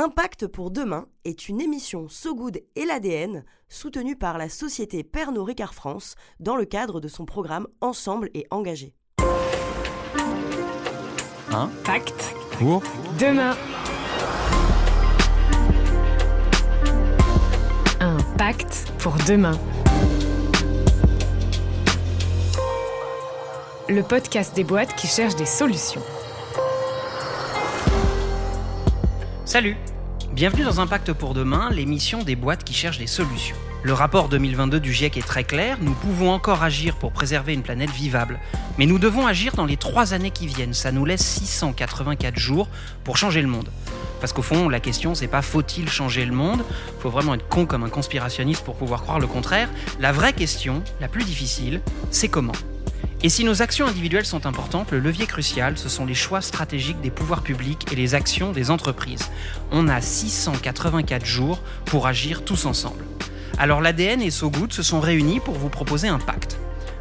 Impact pour demain est une émission So Good et l'ADN soutenue par la société Pernod Ricard France dans le cadre de son programme Ensemble et engagé. Impact pour demain. Un pacte pour demain. Le podcast des boîtes qui cherchent des solutions. Salut Bienvenue dans Impact pour demain, l'émission des boîtes qui cherchent des solutions. Le rapport 2022 du GIEC est très clair, nous pouvons encore agir pour préserver une planète vivable. Mais nous devons agir dans les trois années qui viennent, ça nous laisse 684 jours pour changer le monde. Parce qu'au fond, la question, c'est pas faut-il changer le monde? Faut vraiment être con comme un conspirationniste pour pouvoir croire le contraire. La vraie question, la plus difficile, c'est comment? Et si nos actions individuelles sont importantes, le levier crucial, ce sont les choix stratégiques des pouvoirs publics et les actions des entreprises. On a 684 jours pour agir tous ensemble. Alors l'ADN et SoGood se sont réunis pour vous proposer un pacte.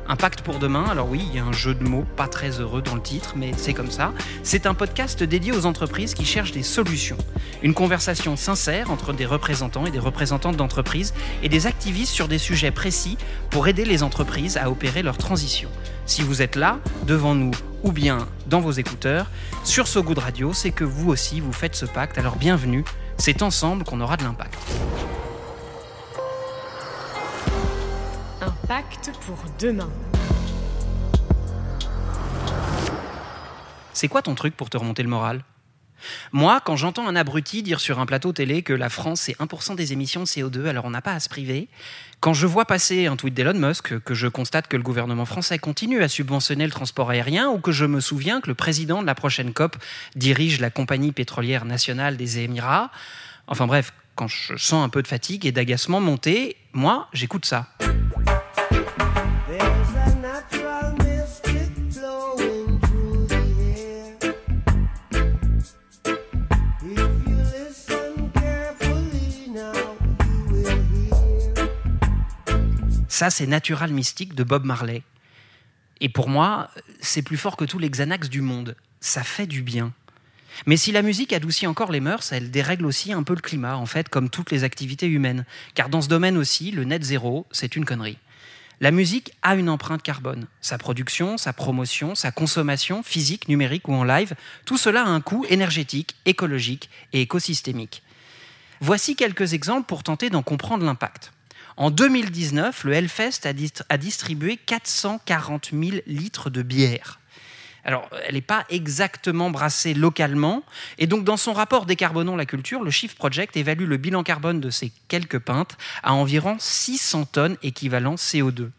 Un pacte pour demain, alors oui, il y a un jeu de mots pas très heureux dans le titre, mais c'est comme ça. C'est un podcast dédié aux entreprises qui cherchent des solutions. Une conversation sincère entre des représentants et des représentantes d'entreprises et des activistes sur des sujets précis pour aider les entreprises à opérer leur transition. Si vous êtes là, devant nous ou bien dans vos écouteurs, sur So Good Radio, c'est que vous aussi vous faites ce pacte, alors bienvenue, c'est ensemble qu'on aura de l'impact. Un pacte pour demain. C'est quoi ton truc pour te remonter le moral? Moi, quand j'entends un abruti dire sur un plateau télé que la France c'est 1% des émissions de CO2, alors on n'a pas à se priver, quand je vois passer un tweet d'Elon Musk, que je constate que le gouvernement français continue à subventionner le transport aérien, ou que je me souviens que le président de la prochaine COP dirige la compagnie pétrolière nationale des Émirats, enfin bref, quand je sens un peu de fatigue et d'agacement monter, moi, j'écoute ça. Ça, c'est Natural Mystique de Bob Marley. Et pour moi, c'est plus fort que tous les Xanax du monde. Ça fait du bien. Mais si la musique adoucit encore les mœurs, elle dérègle aussi un peu le climat, en fait, comme toutes les activités humaines. Car dans ce domaine aussi, le net zéro, c'est une connerie. La musique a une empreinte carbone. Sa production, sa promotion, sa consommation, physique, numérique ou en live, tout cela a un coût énergétique, écologique et écosystémique. Voici quelques exemples pour tenter d'en comprendre l'impact. En 2019, le Hellfest a, distribué 440 000 litres de bière. Alors, elle n'est pas exactement brassée localement. Et donc, dans son rapport Décarbonons la culture, le Shift Project évalue le bilan carbone de ces quelques pintes à environ 600 tonnes équivalent CO2.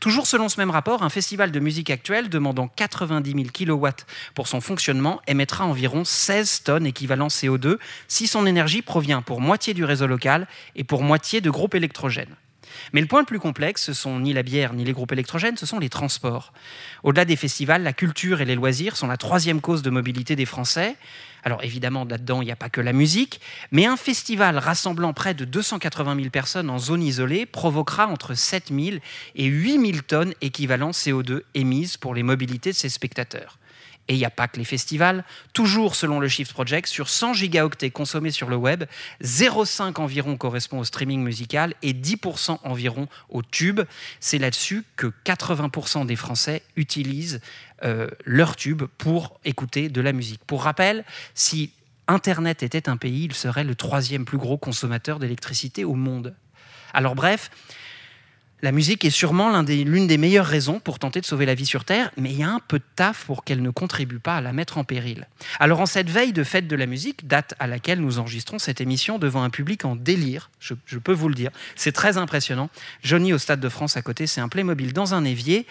Toujours selon ce même rapport, un festival de musique actuelle demandant 90 000 kW pour son fonctionnement émettra environ 16 tonnes équivalent CO2 si son énergie provient pour moitié du réseau local et pour moitié de groupes électrogènes. Mais le point le plus complexe, ce sont ni la bière ni les groupes électrogènes, ce sont les transports. Au-delà des festivals, la culture et les loisirs sont la troisième cause de mobilité des Français. Alors évidemment, là-dedans, il n'y a pas que la musique, mais un festival rassemblant près de 280 000 personnes en zone isolée provoquera entre 7 000 et 8 000 tonnes équivalent CO2 émises pour les mobilités de ses spectateurs. Et il n'y a pas que les festivals. Toujours selon le Shift Project, sur 100 gigaoctets consommés sur le web, 0,5 environ correspond au streaming musical et 10% environ au tube. C'est là-dessus que 80% des Français utilisent euh, leur tube pour écouter de la musique. Pour rappel, si Internet était un pays, il serait le troisième plus gros consommateur d'électricité au monde. Alors bref, la musique est sûrement l'une des, meilleures raisons pour tenter de sauver la vie sur Terre, mais il y a un peu de taf pour qu'elle ne contribue pas à la mettre en péril. Alors en cette veille de fête de la musique, date à laquelle nous enregistrons cette émission devant un public en délire, je, je peux vous le dire, c'est très impressionnant. Johnny au Stade de France à côté, c'est un Playmobil dans un évier.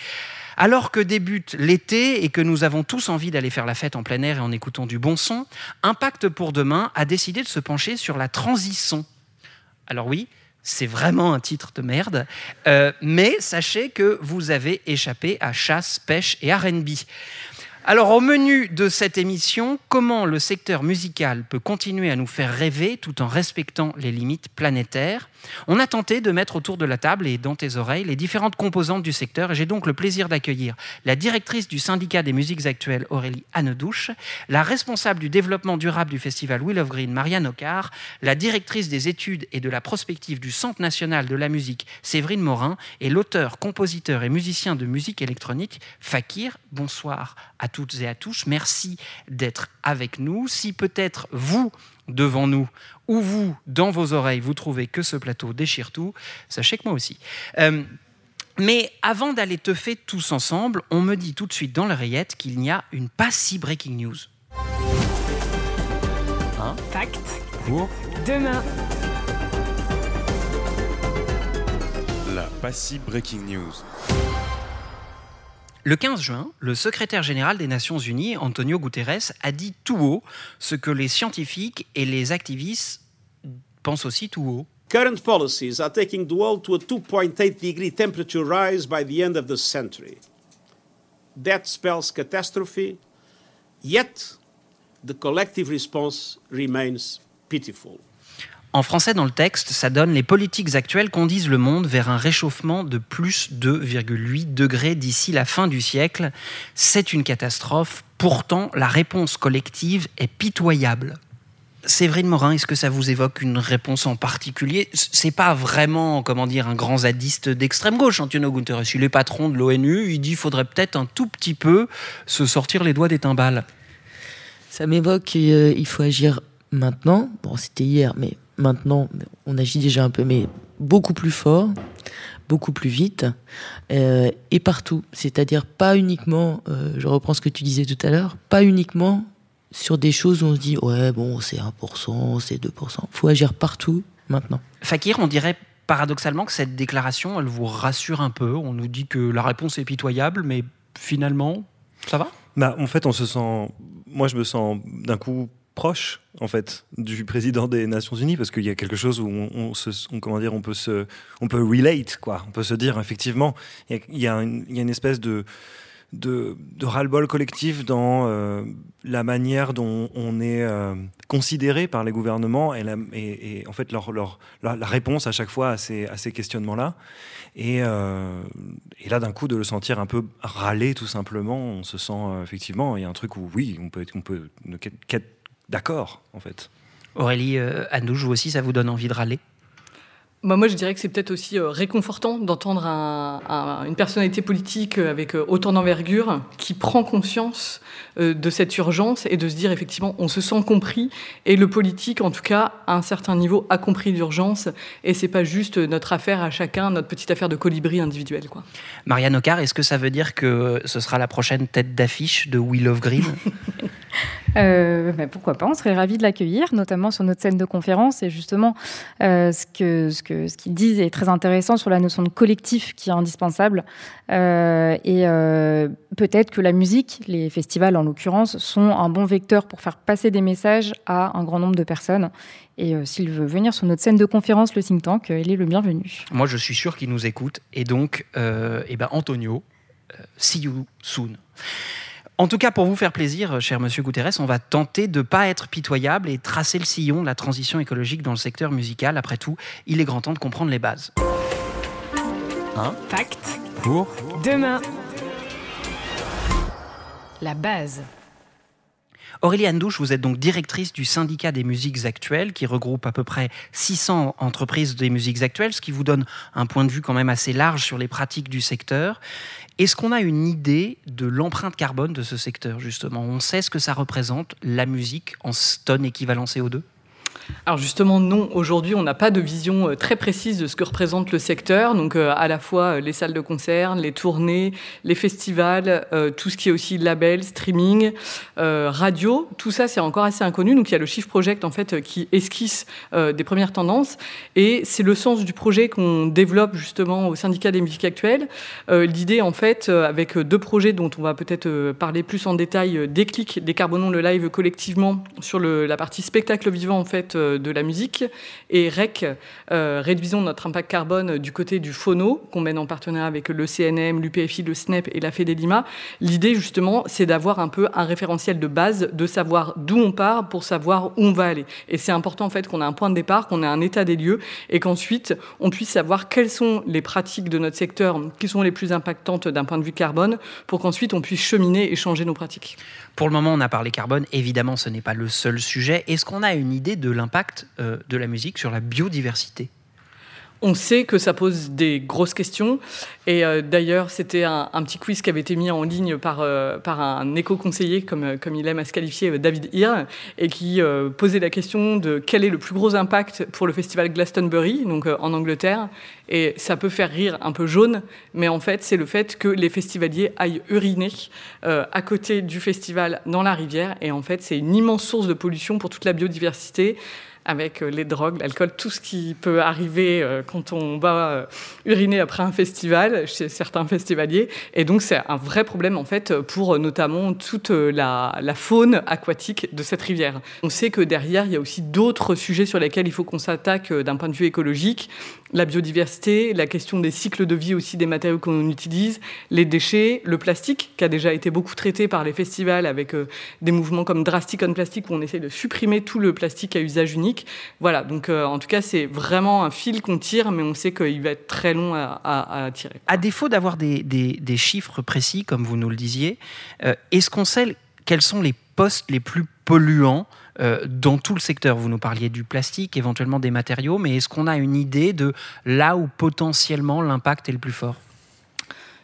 Alors que débute l'été et que nous avons tous envie d'aller faire la fête en plein air et en écoutant du bon son, Impact pour demain a décidé de se pencher sur la transition. Alors oui, c'est vraiment un titre de merde. Euh, mais sachez que vous avez échappé à chasse, pêche et RB. Alors, au menu de cette émission, comment le secteur musical peut continuer à nous faire rêver tout en respectant les limites planétaires? On a tenté de mettre autour de la table et dans tes oreilles les différentes composantes du secteur et j'ai donc le plaisir d'accueillir la directrice du syndicat des musiques actuelles, Aurélie Annedouche, la responsable du développement durable du festival Will of Green, Marianne Ocar, la directrice des études et de la prospective du Centre national de la musique, Séverine Morin, et l'auteur, compositeur et musicien de musique électronique, Fakir. Bonsoir à toutes et à tous. Merci d'être avec nous. Si peut-être vous, devant nous, ou vous, dans vos oreilles, vous trouvez que ce plateau déchire tout, sachez que moi aussi. Euh, mais avant d'aller teuffer tous ensemble, on me dit tout de suite dans l'oreillette qu'il n'y a une pas si breaking news. Hein Fact. Pour demain. La pas si breaking news. Le 15 juin, le secrétaire général des Nations Unies, Antonio Guterres, a dit tout haut ce que les scientifiques et les activistes pensent aussi tout haut. Current policies are taking the world to a 2.8 degree temperature rise by the end of the century. That spells catastrophe, yet the collective response remains pitiful. En français, dans le texte, ça donne les politiques actuelles conduisent le monde vers un réchauffement de plus 2,8 degrés d'ici la fin du siècle. C'est une catastrophe. Pourtant, la réponse collective est pitoyable. Séverine Morin, est-ce que ça vous évoque une réponse en particulier? C'est pas vraiment, comment dire, un grand zadiste d'extrême gauche, Antonio Guterres. Il est patron de l'ONU. Il dit qu'il faudrait peut-être un tout petit peu se sortir les doigts des timbales. Ça m'évoque qu'il euh, faut agir maintenant. Bon, c'était hier, mais Maintenant, on agit déjà un peu, mais beaucoup plus fort, beaucoup plus vite euh, et partout. C'est-à-dire pas uniquement, euh, je reprends ce que tu disais tout à l'heure, pas uniquement sur des choses où on se dit ouais bon c'est 1%, c'est 2%. Il faut agir partout maintenant. Fakir, on dirait paradoxalement que cette déclaration, elle vous rassure un peu. On nous dit que la réponse est pitoyable, mais finalement, ça va? Bah, En fait, on se sent. Moi, je me sens d'un coup proche en fait du président des Nations Unies parce qu'il y a quelque chose où on, se, comment dire on peut se on peut relate quoi on peut se dire effectivement il y a, une, espèce de de, ras-le-bol collectif dans euh, la manière dont on est euh, considéré par les gouvernements et, et, en fait leur, leur la, réponse à chaque fois à ces, à ces questionnements-là. Et, euh, et, là, d'un coup, de le sentir un peu râler tout simplement, on se sent effectivement, il y a un truc où oui, on peut, on peut d'accord, en fait. Aurélie, euh, vous aussi, ça vous donne envie de râler? Bah, moi, je dirais que c'est peut-être aussi euh, réconfortant d'entendre une personnalité politique euh, avec euh, autant d'envergure qui prend conscience de cette urgence et de se dire effectivement, on se sent compris et le politique, en tout cas, à un certain niveau, a compris l'urgence et c'est pas juste notre affaire à chacun, notre petite affaire de colibri individuel. Quoi. Marianne Ocar, est-ce que ça veut dire que ce sera la prochaine tête d'affiche de We Love Green? Bah, pourquoi pas, on serait ravis de l'accueillir, notamment sur notre scène de conférence. Et justement, ce que, ce que ce qu'ils disent est très intéressant sur la notion de collectif qui est indispensable. Euh, et euh, peut-être que la musique, les festivals en l'occurrence, sont un bon vecteur pour faire passer des messages à un grand nombre de personnes. Et euh, s'il veut venir sur notre scène de conférence, le think tank, il est le bienvenu. Moi, je suis sûr qu'il nous écoute. Et donc, eh ben, Antonio, see you soon. En tout cas, pour vous faire plaisir, cher monsieur Guterres, on va tenter de ne pas être pitoyable et tracer le sillon de la transition écologique dans le secteur musical. Après tout, il est grand temps de comprendre les bases. Hein Pacte pour demain. La base. Aurélie Andouche, vous êtes donc directrice du syndicat des musiques actuelles qui regroupe à peu près 600 entreprises des musiques actuelles, ce qui vous donne un point de vue quand même assez large sur les pratiques du secteur. Est-ce qu'on a une idée de l'empreinte carbone de ce secteur, justement? On sait ce que ça représente, la musique, en tonnes équivalent CO2 alors justement, non. Aujourd'hui, on n'a pas de vision euh, très précise de ce que représente le secteur. Donc euh, à la fois euh, les salles de concert, les tournées, les festivals, tout ce qui est aussi label, streaming, radio, tout ça c'est encore assez inconnu. Donc il y a le Shift Project en fait qui esquisse des premières tendances et c'est le sens du projet qu'on développe justement au syndicat des musiques actuelles. L'idée en fait avec deux projets dont on va peut-être parler plus en détail, déclic, décarbonons le live collectivement sur la partie spectacle vivant en fait fait de la musique. Et REC, réduisons notre impact carbone du côté du phono, qu'on mène en partenariat avec le CNM, l'UPFI, le SNEP et la Lima. L'idée, justement, c'est d'avoir un peu un référentiel de base, de savoir d'où on part pour savoir où on va aller. Et c'est important, en fait, qu'on ait un point de départ, qu'on ait un état des lieux et qu'ensuite, on puisse savoir quelles sont les pratiques de notre secteur qui sont les plus impactantes d'un point de vue carbone pour qu'ensuite on puisse cheminer et changer nos pratiques. Pour le moment, on a parlé carbone. Évidemment, ce n'est pas le seul sujet. Est-ce qu'on a une idée de l'impact euh, de la musique sur la biodiversité on sait que ça pose des grosses questions. Et euh, d'ailleurs, c'était un, petit quiz qui avait été mis en ligne par, euh, par un éco-conseiller, comme, euh, comme il aime à se qualifier, David Heer, et qui posait la question de quel est le plus gros impact pour le festival Glastonbury, donc en Angleterre. Et ça peut faire rire un peu jaune, mais en fait, c'est le fait que les festivaliers aillent uriner à côté du festival dans la rivière. Et en fait, c'est une immense source de pollution pour toute la biodiversité avec euh, les drogues, l'alcool, tout ce qui peut arriver euh, quand on va euh, uriner après un festival chez certains festivaliers. Et donc c'est un vrai problème en fait pour notamment toute la, faune aquatique de cette rivière. On sait que derrière il y a aussi d'autres sujets sur lesquels il faut qu'on s'attaque d'un point de vue écologique la biodiversité, la question des cycles de vie aussi des matériaux qu'on utilise, les déchets, le plastique, qui a déjà été beaucoup traité par les festivals avec euh, des mouvements comme Drastic on Plastic, où on essaie de supprimer tout le plastique à usage unique. Voilà, donc euh, en tout cas, c'est vraiment un fil qu'on tire, mais on sait qu'il va être très long à, tirer. À défaut d'avoir des, chiffres précis, comme vous nous le disiez, euh, est-ce qu'on sait quels sont les postes les plus polluants euh, dans tout le secteur? Vous nous parliez du plastique, éventuellement des matériaux, mais est-ce qu'on a une idée de là où potentiellement l'impact est le plus fort?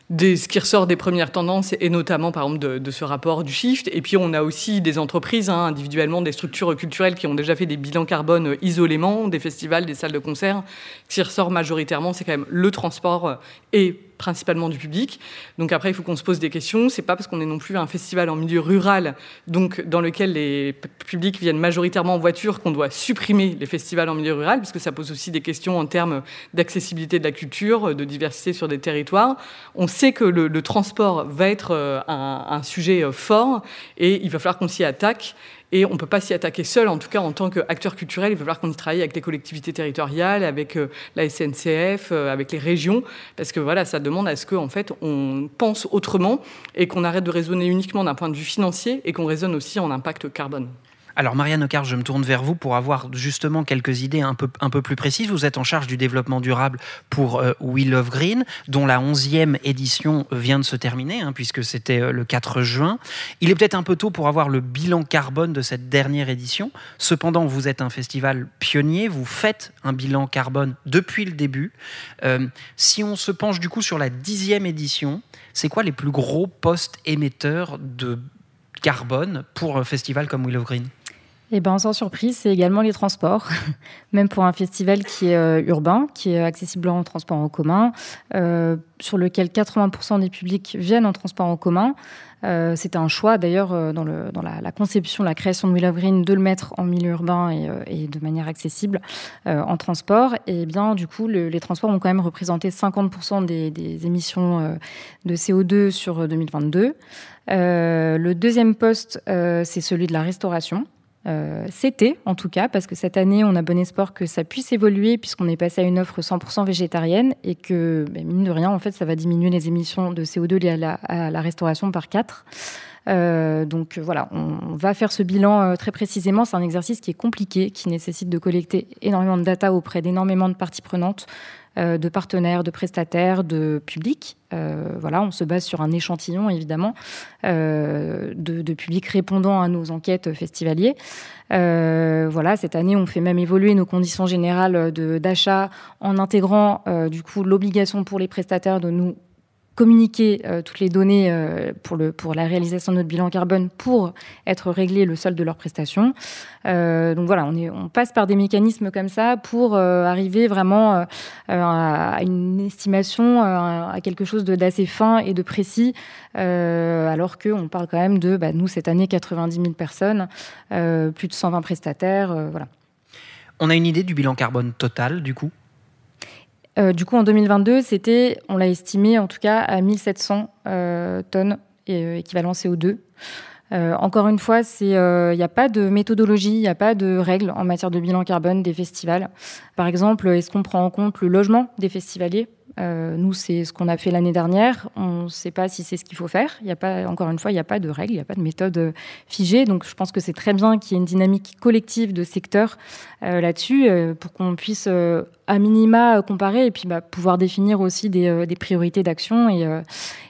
Des, ce qui ressort des premières tendances, et notamment par exemple de, ce rapport du shift. Et puis on a aussi des entreprises, hein, individuellement, des structures culturelles qui ont déjà fait des bilans carbone isolément, des festivals, des salles de concert. Ce qui ressort majoritairement, c'est quand même le transport et principalement du public. Donc après, il faut qu'on se pose des questions. C'est pas parce qu'on est non plus un festival en milieu rural, donc dans lequel les publics viennent majoritairement en voiture, qu'on doit supprimer les festivals en milieu rural, parce que ça pose aussi des questions en termes d'accessibilité de la culture, de diversité sur des territoires. On sait que le, transport va être euh, un, un sujet euh, fort et il va falloir qu'on s'y attaque. Et on ne peut pas s'y attaquer seul, en tout cas en tant qu'acteur culturel. Il va falloir qu'on travaille avec les collectivités territoriales, avec euh, la SNCF, euh, avec les régions, parce que voilà, ça demande à ce qu'en en fait, on pense autrement et qu'on arrête de raisonner uniquement d'un point de vue financier et qu'on raisonne aussi en impact carbone. Alors Marianne Ocar, je me tourne vers vous pour avoir justement quelques idées un peu, un peu plus précises. Vous êtes en charge du développement durable pour euh, We Love Green, dont la 11e édition vient de se terminer, hein, puisque c'était euh, le 4 juin. Il est peut-être un peu tôt pour avoir le bilan carbone de cette dernière édition. Cependant, vous êtes un festival pionnier, vous faites un bilan carbone depuis le début. Euh, si on se penche du coup sur la 10e édition, c'est quoi les plus gros postes émetteurs de carbone pour un festival comme Love Green? Eh ben, sans surprise, c'est également les transports, même pour un festival qui est euh, urbain, qui est accessible en transport en commun, euh, sur lequel 80% des publics viennent en transport en commun. Euh, C'était un choix d'ailleurs dans, la, conception, la création de Green, de le mettre en milieu urbain et, de manière accessible en transport. Et bien, du coup, les transports ont quand même représenté 50% des, des émissions de CO2 sur 2022. le deuxième poste, c'est celui de la restauration. Euh, c'était en tout cas, parce que cette année, on a bon espoir que ça puisse évoluer puisqu'on est passé à une offre 100% végétarienne et que, ben, mine de rien, en fait, ça va diminuer les émissions de CO2 liées à la, restauration par 4. Euh, donc voilà, on, va faire ce bilan euh, très précisément. C'est un exercice qui est compliqué, qui nécessite de collecter énormément de data auprès d'énormément de parties prenantes. Euh, de partenaires, de prestataires, de publics. Euh, voilà, on se base sur un échantillon, évidemment, euh, de, publics répondant à nos enquêtes festivaliers. voilà, cette année, on fait même évoluer nos conditions générales d'achat en intégrant du coup l'obligation pour les prestataires de nous communiquer euh, toutes les données euh, pour, le, pour la réalisation de notre bilan carbone pour être réglé le solde de leurs prestations. Euh, donc voilà, on, est, on passe par des mécanismes comme ça pour arriver vraiment à une estimation, à quelque chose d'assez fin et de précis, alors qu'on parle quand même de, bah, nous, cette année, 90 000 personnes, plus de 120 prestataires, voilà. On a une idée du bilan carbone total, du coup? Euh, du coup, en 2022, c'était, on l'a estimé en tout cas à 1700 euh, tonnes euh, équivalent CO2. encore une fois, il n'y a pas de méthodologie, il n'y a pas de règles en matière de bilan carbone des festivals. Par exemple, est-ce qu'on prend en compte le logement des festivaliers? Euh, nous, c'est ce qu'on a fait l'année dernière. On ne sait pas si c'est ce qu'il faut faire. Encore une fois, il n'y a pas de règles, il n'y a pas de méthode euh, figée. Donc, je pense que c'est très bien qu'il y ait une dynamique collective de secteur euh, là-dessus pour qu'on puisse à minima comparer et puis bah, pouvoir définir aussi des, priorités d'action et,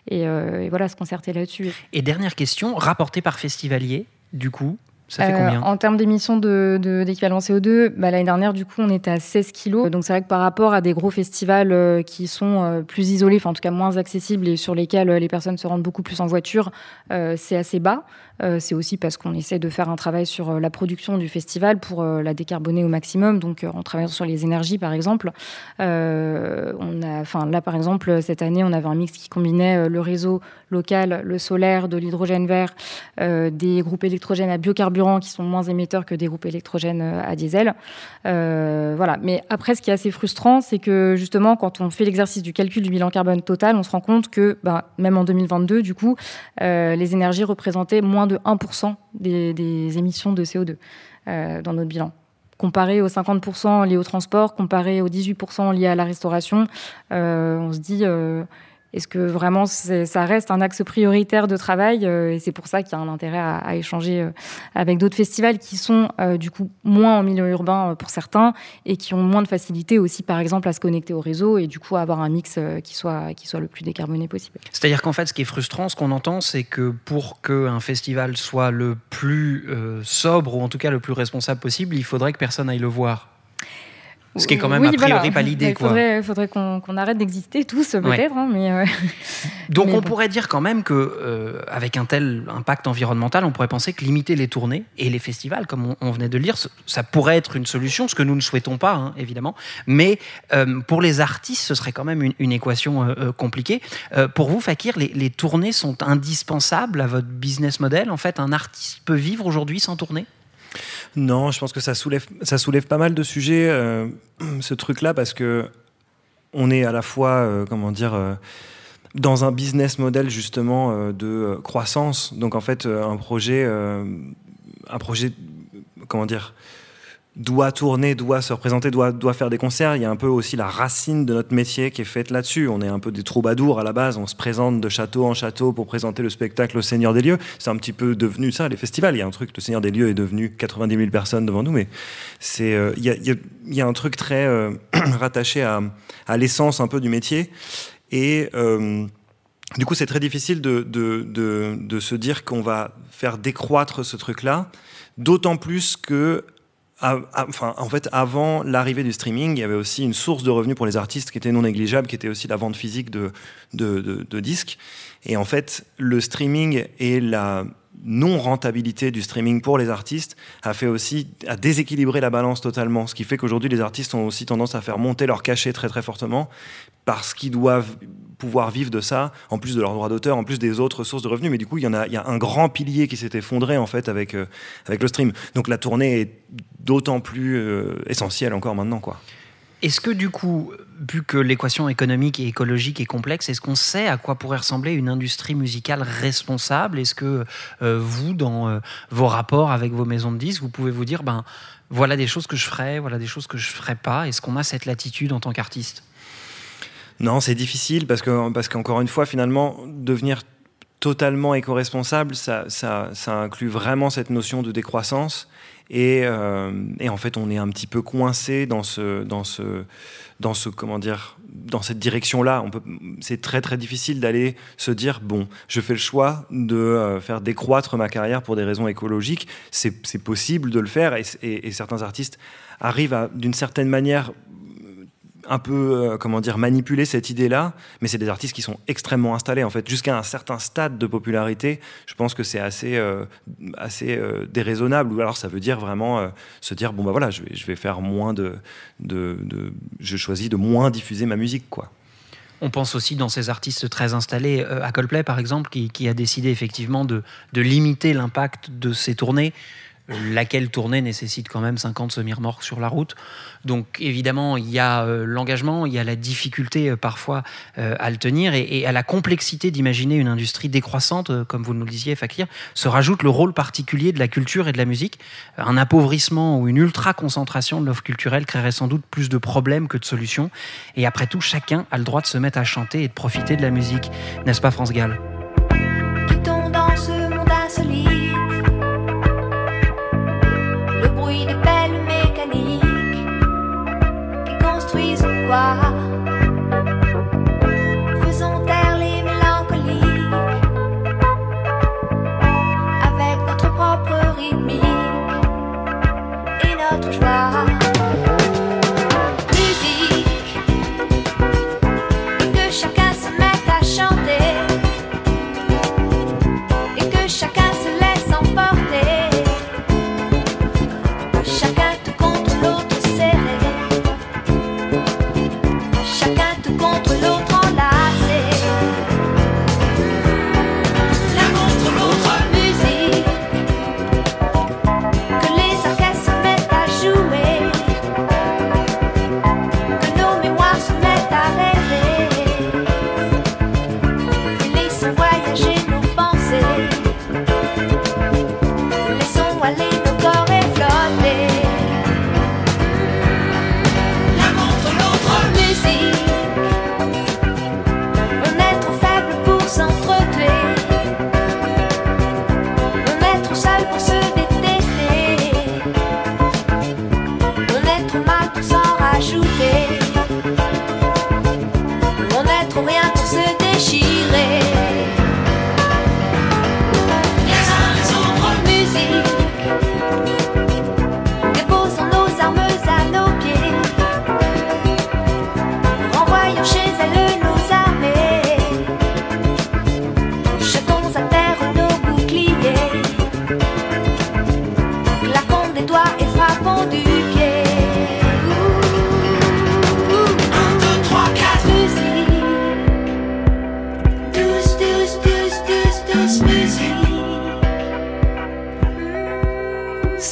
et, voilà, se concerter là-dessus. Et dernière question, rapportée par festivalier, du coup, ça fait combien En termes d'émissions d'équivalent de, CO2, bah, l'année dernière, du coup, on était à 16 kilos. Donc c'est vrai que par rapport à des gros festivals qui sont plus isolés, en tout cas moins accessibles et sur lesquels les personnes se rendent beaucoup plus en voiture, c'est assez bas. Euh, c'est aussi parce qu'on essaie de faire un travail sur euh, la production du festival pour euh, la décarboner au maximum. Donc, en travaillant sur les énergies, par exemple, on a, là, par exemple, cette année, on avait un mix qui combinait le réseau local, le solaire, de l'hydrogène vert, des groupes électrogènes à biocarburants qui sont moins émetteurs que des groupes électrogènes à diesel. voilà. Mais après, ce qui est assez frustrant, c'est que justement, quand on fait l'exercice du calcul du bilan carbone total, on se rend compte que, ben, même en 2022, du coup, les énergies représentaient moins de 1% des, émissions de CO2 euh, dans notre bilan. Comparé aux 50% liés au transport, comparé aux 18% liés à la restauration, euh, on se dit euh, est-ce que vraiment ça reste un axe prioritaire de travail euh, Et c'est pour ça qu'il y a un intérêt à, échanger euh, avec d'autres festivals qui sont euh, du coup moins en milieu urbain pour certains et qui ont moins de facilité aussi, par exemple, à se connecter au réseau et du coup à avoir un mix qui soit, qui soit le plus décarboné possible. C'est-à-dire qu'en fait, ce qui est frustrant, ce qu'on entend, c'est que pour qu'un festival soit le plus sobre ou en tout cas le plus responsable possible, il faudrait que personne aille le voir. Ce qui est quand même a priori pas l'idée. Il faudrait, qu'on arrête d'exister tous, peut-être. Hein, mais euh, Donc on pourrait dire quand même que euh, avec un tel impact environnemental, on pourrait penser que limiter les tournées et les festivals, comme on, venait de le lire, ça pourrait être une solution, ce que nous ne souhaitons pas, hein, évidemment. Mais euh, pour les artistes, ce serait quand même une, équation compliquée. pour vous, Fakir, les, les tournées sont indispensables à votre business model? En fait, un artiste peut vivre aujourd'hui sans tourner? Non, je pense que ça soulève, pas mal de sujets, euh, ce truc-là, parce que on est à la fois, euh, comment dire, euh, dans un business model justement de croissance. Donc en fait, un projet, un projet, comment dire, doit tourner, doit se représenter, doit, doit faire des concerts. Il y a un peu aussi la racine de notre métier qui est faite là-dessus. On est un peu des troubadours à la base. On se présente de château en château pour présenter le spectacle au Seigneur des lieux. C'est un petit peu devenu ça, les festivals. Il y a un truc, le Seigneur des lieux est devenu 90 000 personnes devant nous, mais c'est, euh, il, y a, il, y a, un truc très euh, rattaché à, à l'essence un peu du métier. Et euh, du coup, c'est très difficile de, de, de, de se dire qu'on va faire décroître ce truc-là. D'autant plus que en fait, avant l'arrivée du streaming, il y avait aussi une source de revenus pour les artistes qui était non négligeable, qui était aussi la vente physique de, de, disques. Et en fait, le streaming et la non-rentabilité du streaming pour les artistes a fait aussi à déséquilibrer la balance totalement. Ce qui fait qu'aujourd'hui, les artistes ont aussi tendance à faire monter leur cachet très très fortement parce qu'ils doivent pouvoir vivre de ça, en plus de leurs droits d'auteur, en plus des autres sources de revenus. Mais du coup, il y, en a, il y a un grand pilier qui s'est effondré en fait avec, euh, avec le stream. Donc la tournée est d'autant plus euh, essentielle encore maintenant. quoi. Est-ce que du coup, vu que l'équation économique et écologique est complexe, est-ce qu'on sait à quoi pourrait ressembler une industrie musicale responsable? Est-ce que euh, vous, dans vos rapports avec vos maisons de disques, vous pouvez vous dire, ben voilà des choses que je ferais, voilà des choses que je ferais pas? Est-ce qu'on a cette latitude en tant qu'artiste? Non, c'est difficile parce que parce qu'encore une fois, finalement, devenir totalement éco-responsable, ça, ça, ça, inclut vraiment cette notion de décroissance. Et, euh, et, en fait, on est un petit peu coincé dans ce, dans ce, dans ce, comment dire, dans cette direction-là. C'est très très difficile d'aller se dire bon, je fais le choix de euh, faire décroître ma carrière pour des raisons écologiques. C'est possible de le faire et, et certains artistes arrivent d'une certaine manière un peu, euh, comment dire, manipuler cette idée-là, mais c'est des artistes qui sont extrêmement installés. En fait, jusqu'à un certain stade de popularité, je pense que c'est assez, euh, assez euh, déraisonnable. Ou alors, ça veut dire vraiment se dire bon bah voilà, je vais, je vais faire moins de, de, je choisis de moins diffuser ma musique, quoi. On pense aussi dans ces artistes très installés à Coldplay, par exemple, qui, qui a décidé effectivement de, de limiter l'impact de ses tournées laquelle tourner nécessite quand même 50 semi-remorques sur la route. Donc évidemment, il y a euh, l'engagement, il y a la difficulté euh, parfois euh, à le tenir et, à la complexité d'imaginer une industrie décroissante, comme vous nous le disiez, Fakir, se rajoute le rôle particulier de la culture et de la musique. Un appauvrissement ou une ultra-concentration de l'offre culturelle créerait sans doute plus de problèmes que de solutions. Et après tout, chacun a le droit de se mettre à chanter et de profiter de la musique. N'est-ce pas, France Gall? fly.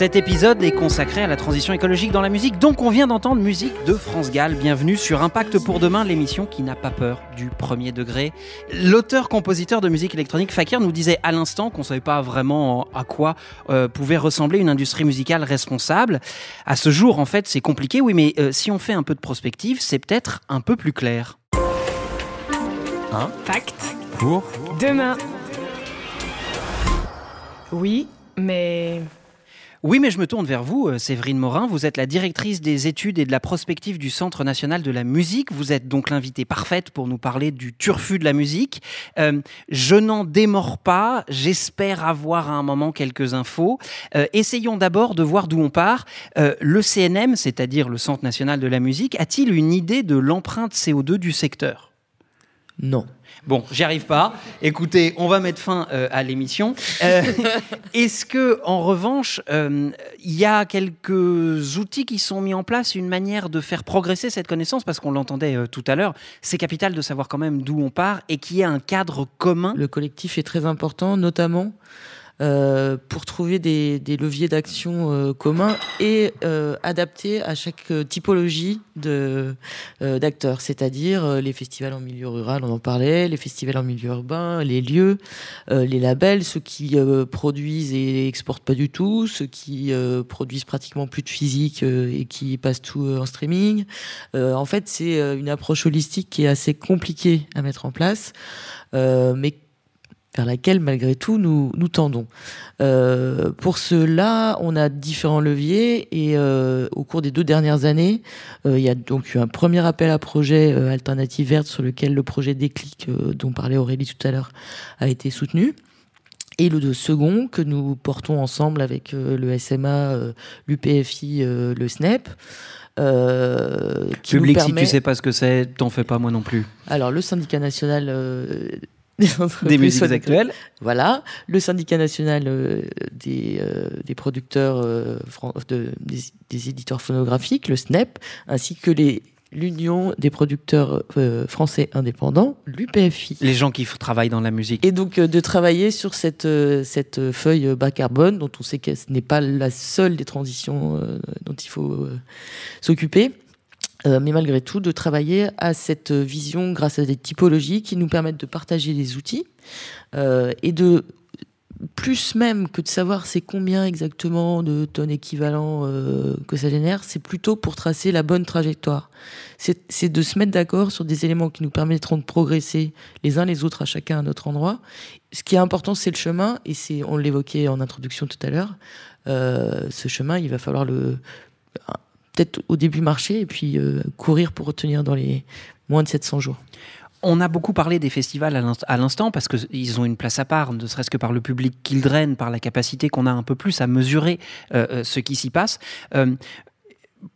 Cet épisode est consacré à la transition écologique dans la musique, donc on vient d'entendre musique de France Gall. Bienvenue sur Impact pour demain, l'émission qui n'a pas peur du premier degré. L'auteur-compositeur de musique électronique Fakir nous disait à l'instant qu'on ne savait pas vraiment à quoi euh, pouvait ressembler une industrie musicale responsable. À ce jour, en fait, c'est compliqué, oui, mais euh, si on fait un peu de prospective, c'est peut-être un peu plus clair. Impact pour? Demain. Oui, mais oui, mais je me tourne vers vous, euh, Séverine Morin. Vous êtes la directrice des études et de la prospective du Centre national de la musique. Vous êtes donc l'invitée parfaite pour nous parler du turfu de la musique. Euh, je n'en démords pas. J'espère avoir à un moment quelques infos. Euh, essayons d'abord de voir d'où on part. le CNM, c'est-à-dire le Centre national de la musique, a-t-il une idée de l'empreinte CO2 du secteur? Non. Bon, j'y arrive pas. Écoutez, on va mettre fin euh, à l'émission. Euh, est-ce que, en revanche, euh, il y a quelques outils qui sont mis en place, une manière de faire progresser cette connaissance? Parce qu'on l'entendait tout à l'heure, c'est capital de savoir quand même d'où on part et qu'il y ait un cadre commun. Le collectif est très important, notamment pour trouver des, leviers d'action euh, communs et euh, adaptés à chaque typologie d'acteurs, c'est-à-dire les festivals en milieu rural, on en parlait, les festivals en milieu urbain, les lieux, les labels, ceux qui produisent et exportent pas du tout, ceux qui produisent pratiquement plus de physique et qui passent tout en streaming. en fait, c'est une approche holistique qui est assez compliquée à mettre en place, mais vers laquelle malgré tout nous, nous tendons. Euh, pour cela, on a différents leviers et euh, au cours des deux dernières années, euh, il y a donc eu un premier appel à projet Alternative Verte sur lequel le projet Déclic dont parlait Aurélie tout à l'heure a été soutenu. Et le second que nous portons ensemble avec le SMA, l'UPFI, le SNEP. qui Public, si tu sais pas ce que c'est, t'en fais pas moi non plus. Alors le syndicat national des, musiques actuelles. Voilà, le syndicat national euh, des, euh, des, producteurs, euh, de, des, éditeurs phonographiques, le SNEP, ainsi que les l'Union des producteurs français indépendants, l'UPFI. Les gens qui travaillent dans la musique. Et donc de travailler sur cette, cette feuille bas carbone, dont on sait que ce n'est pas la seule des transitions dont il faut s'occuper. Mais malgré tout, de travailler à cette vision grâce à des typologies qui nous permettent de partager des outils et de plus même que de savoir c'est combien exactement de tonnes équivalents euh, que ça génère, c'est plutôt pour tracer la bonne trajectoire. C'est de se mettre d'accord sur des éléments qui nous permettront de progresser les uns les autres à chacun à notre endroit. Ce qui est important, c'est le chemin, et c'est on l'évoquait en introduction tout à l'heure. Euh, ce chemin, il va falloir le peut-être au début marcher et puis euh, courir pour retenir dans les moins de 700 jours. On a beaucoup parlé des festivals à l'instant parce qu'ils ont une place à part, ne serait-ce que par le public qu'ils drainent, par la capacité qu'on a un peu plus à mesurer euh, euh, ce qui s'y passe. Euh,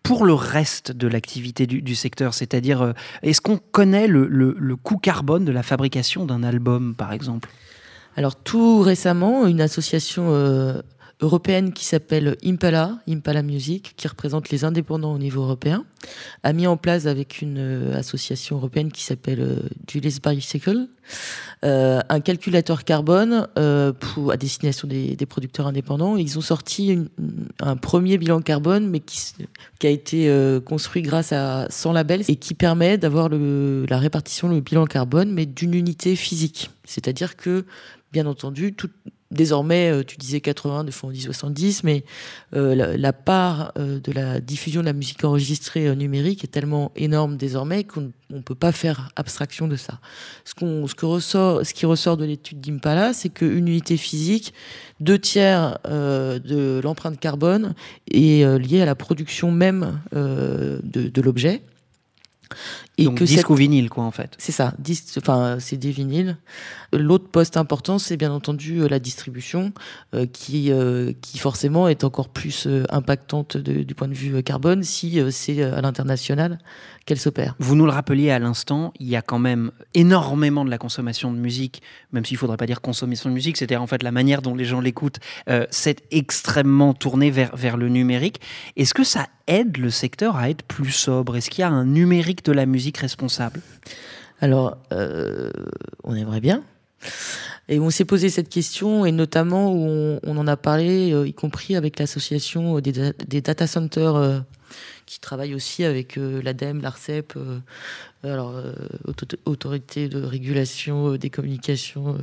pour le reste de l'activité du, secteur, c'est-à-dire, est-ce qu'on connaît le, coût carbone de la fabrication d'un album, par exemple? Alors tout récemment, une association européenne qui s'appelle Impala, Impala Music, qui représente les indépendants au niveau européen, a mis en place avec une euh, association européenne qui s'appelle euh, Julius Bicycle euh, un calculateur carbone à destination des, producteurs indépendants. Ils ont sorti un premier bilan carbone, mais qui, a été construit grâce à 100 labels et qui permet d'avoir la répartition, le bilan carbone, mais d'une unité physique. C'est-à-dire que, bien entendu, tout, désormais, euh, tu disais 80, des fois on dit 70, mais euh, la, part euh, de la diffusion de la musique enregistrée numérique est tellement énorme désormais qu'on ne peut pas faire abstraction de ça. Ce, ce, que ressort, ce qui ressort de l'étude d'Impala, c'est qu'une unité physique, deux tiers de l'empreinte carbone est liée à la production même de, de l'objet. Et Donc que disque ou vinyle, quoi, en fait. C'est ça, enfin, c'est des vinyles. L'autre poste important, c'est bien entendu euh, la distribution, euh, qui, euh, qui forcément est encore plus impactante du point de vue carbone si c'est à l'international qu'elle s'opère. Vous nous le rappeliez à l'instant, il y a quand même énormément de la consommation de musique, même s'il ne faudrait pas dire consommation de musique, c'est-à-dire en fait la manière dont les gens l'écoutent, c'est extrêmement tourné vers, vers le numérique. Est-ce que ça aide le secteur à être plus sobre? Est-ce qu'il y a un numérique de la musique responsable Alors, on aimerait bien. Et on s'est posé cette question, et notamment où on, en a parlé, euh, y compris avec l'association des, data centers euh, qui travaille aussi avec euh, l'ADEME, l'ARCEP, alors autorité de régulation des communications.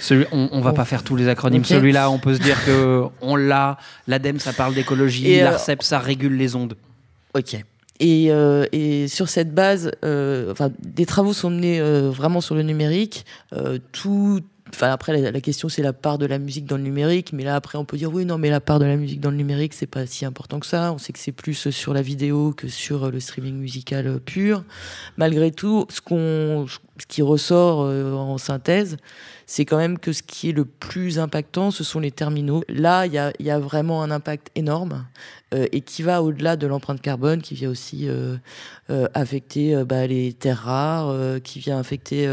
Celui, on, ne va pas faire tous les acronymes. Celui-là, on peut se dire que on l'a. L'ADEME, ça parle d'écologie. L'ARCEP, ça régule les ondes. Ok. Et, euh, et, sur cette base, euh, enfin, des travaux sont menés euh, vraiment sur le numérique. Euh, tout, enfin après la, la question c'est la part de la musique dans le numérique, mais là après on peut dire oui non mais la part de la musique dans le numérique c'est pas si important que ça. On sait que c'est plus sur la vidéo que sur le streaming musical pur. Malgré tout, ce qu'on, ce qui ressort en synthèse, c'est quand même que ce qui est le plus impactant, ce sont les terminaux. Là, il y a, vraiment un impact énorme euh, et qui va au-delà de l'empreinte carbone, qui vient aussi euh, euh, affecter bah, les terres rares, qui vient affecter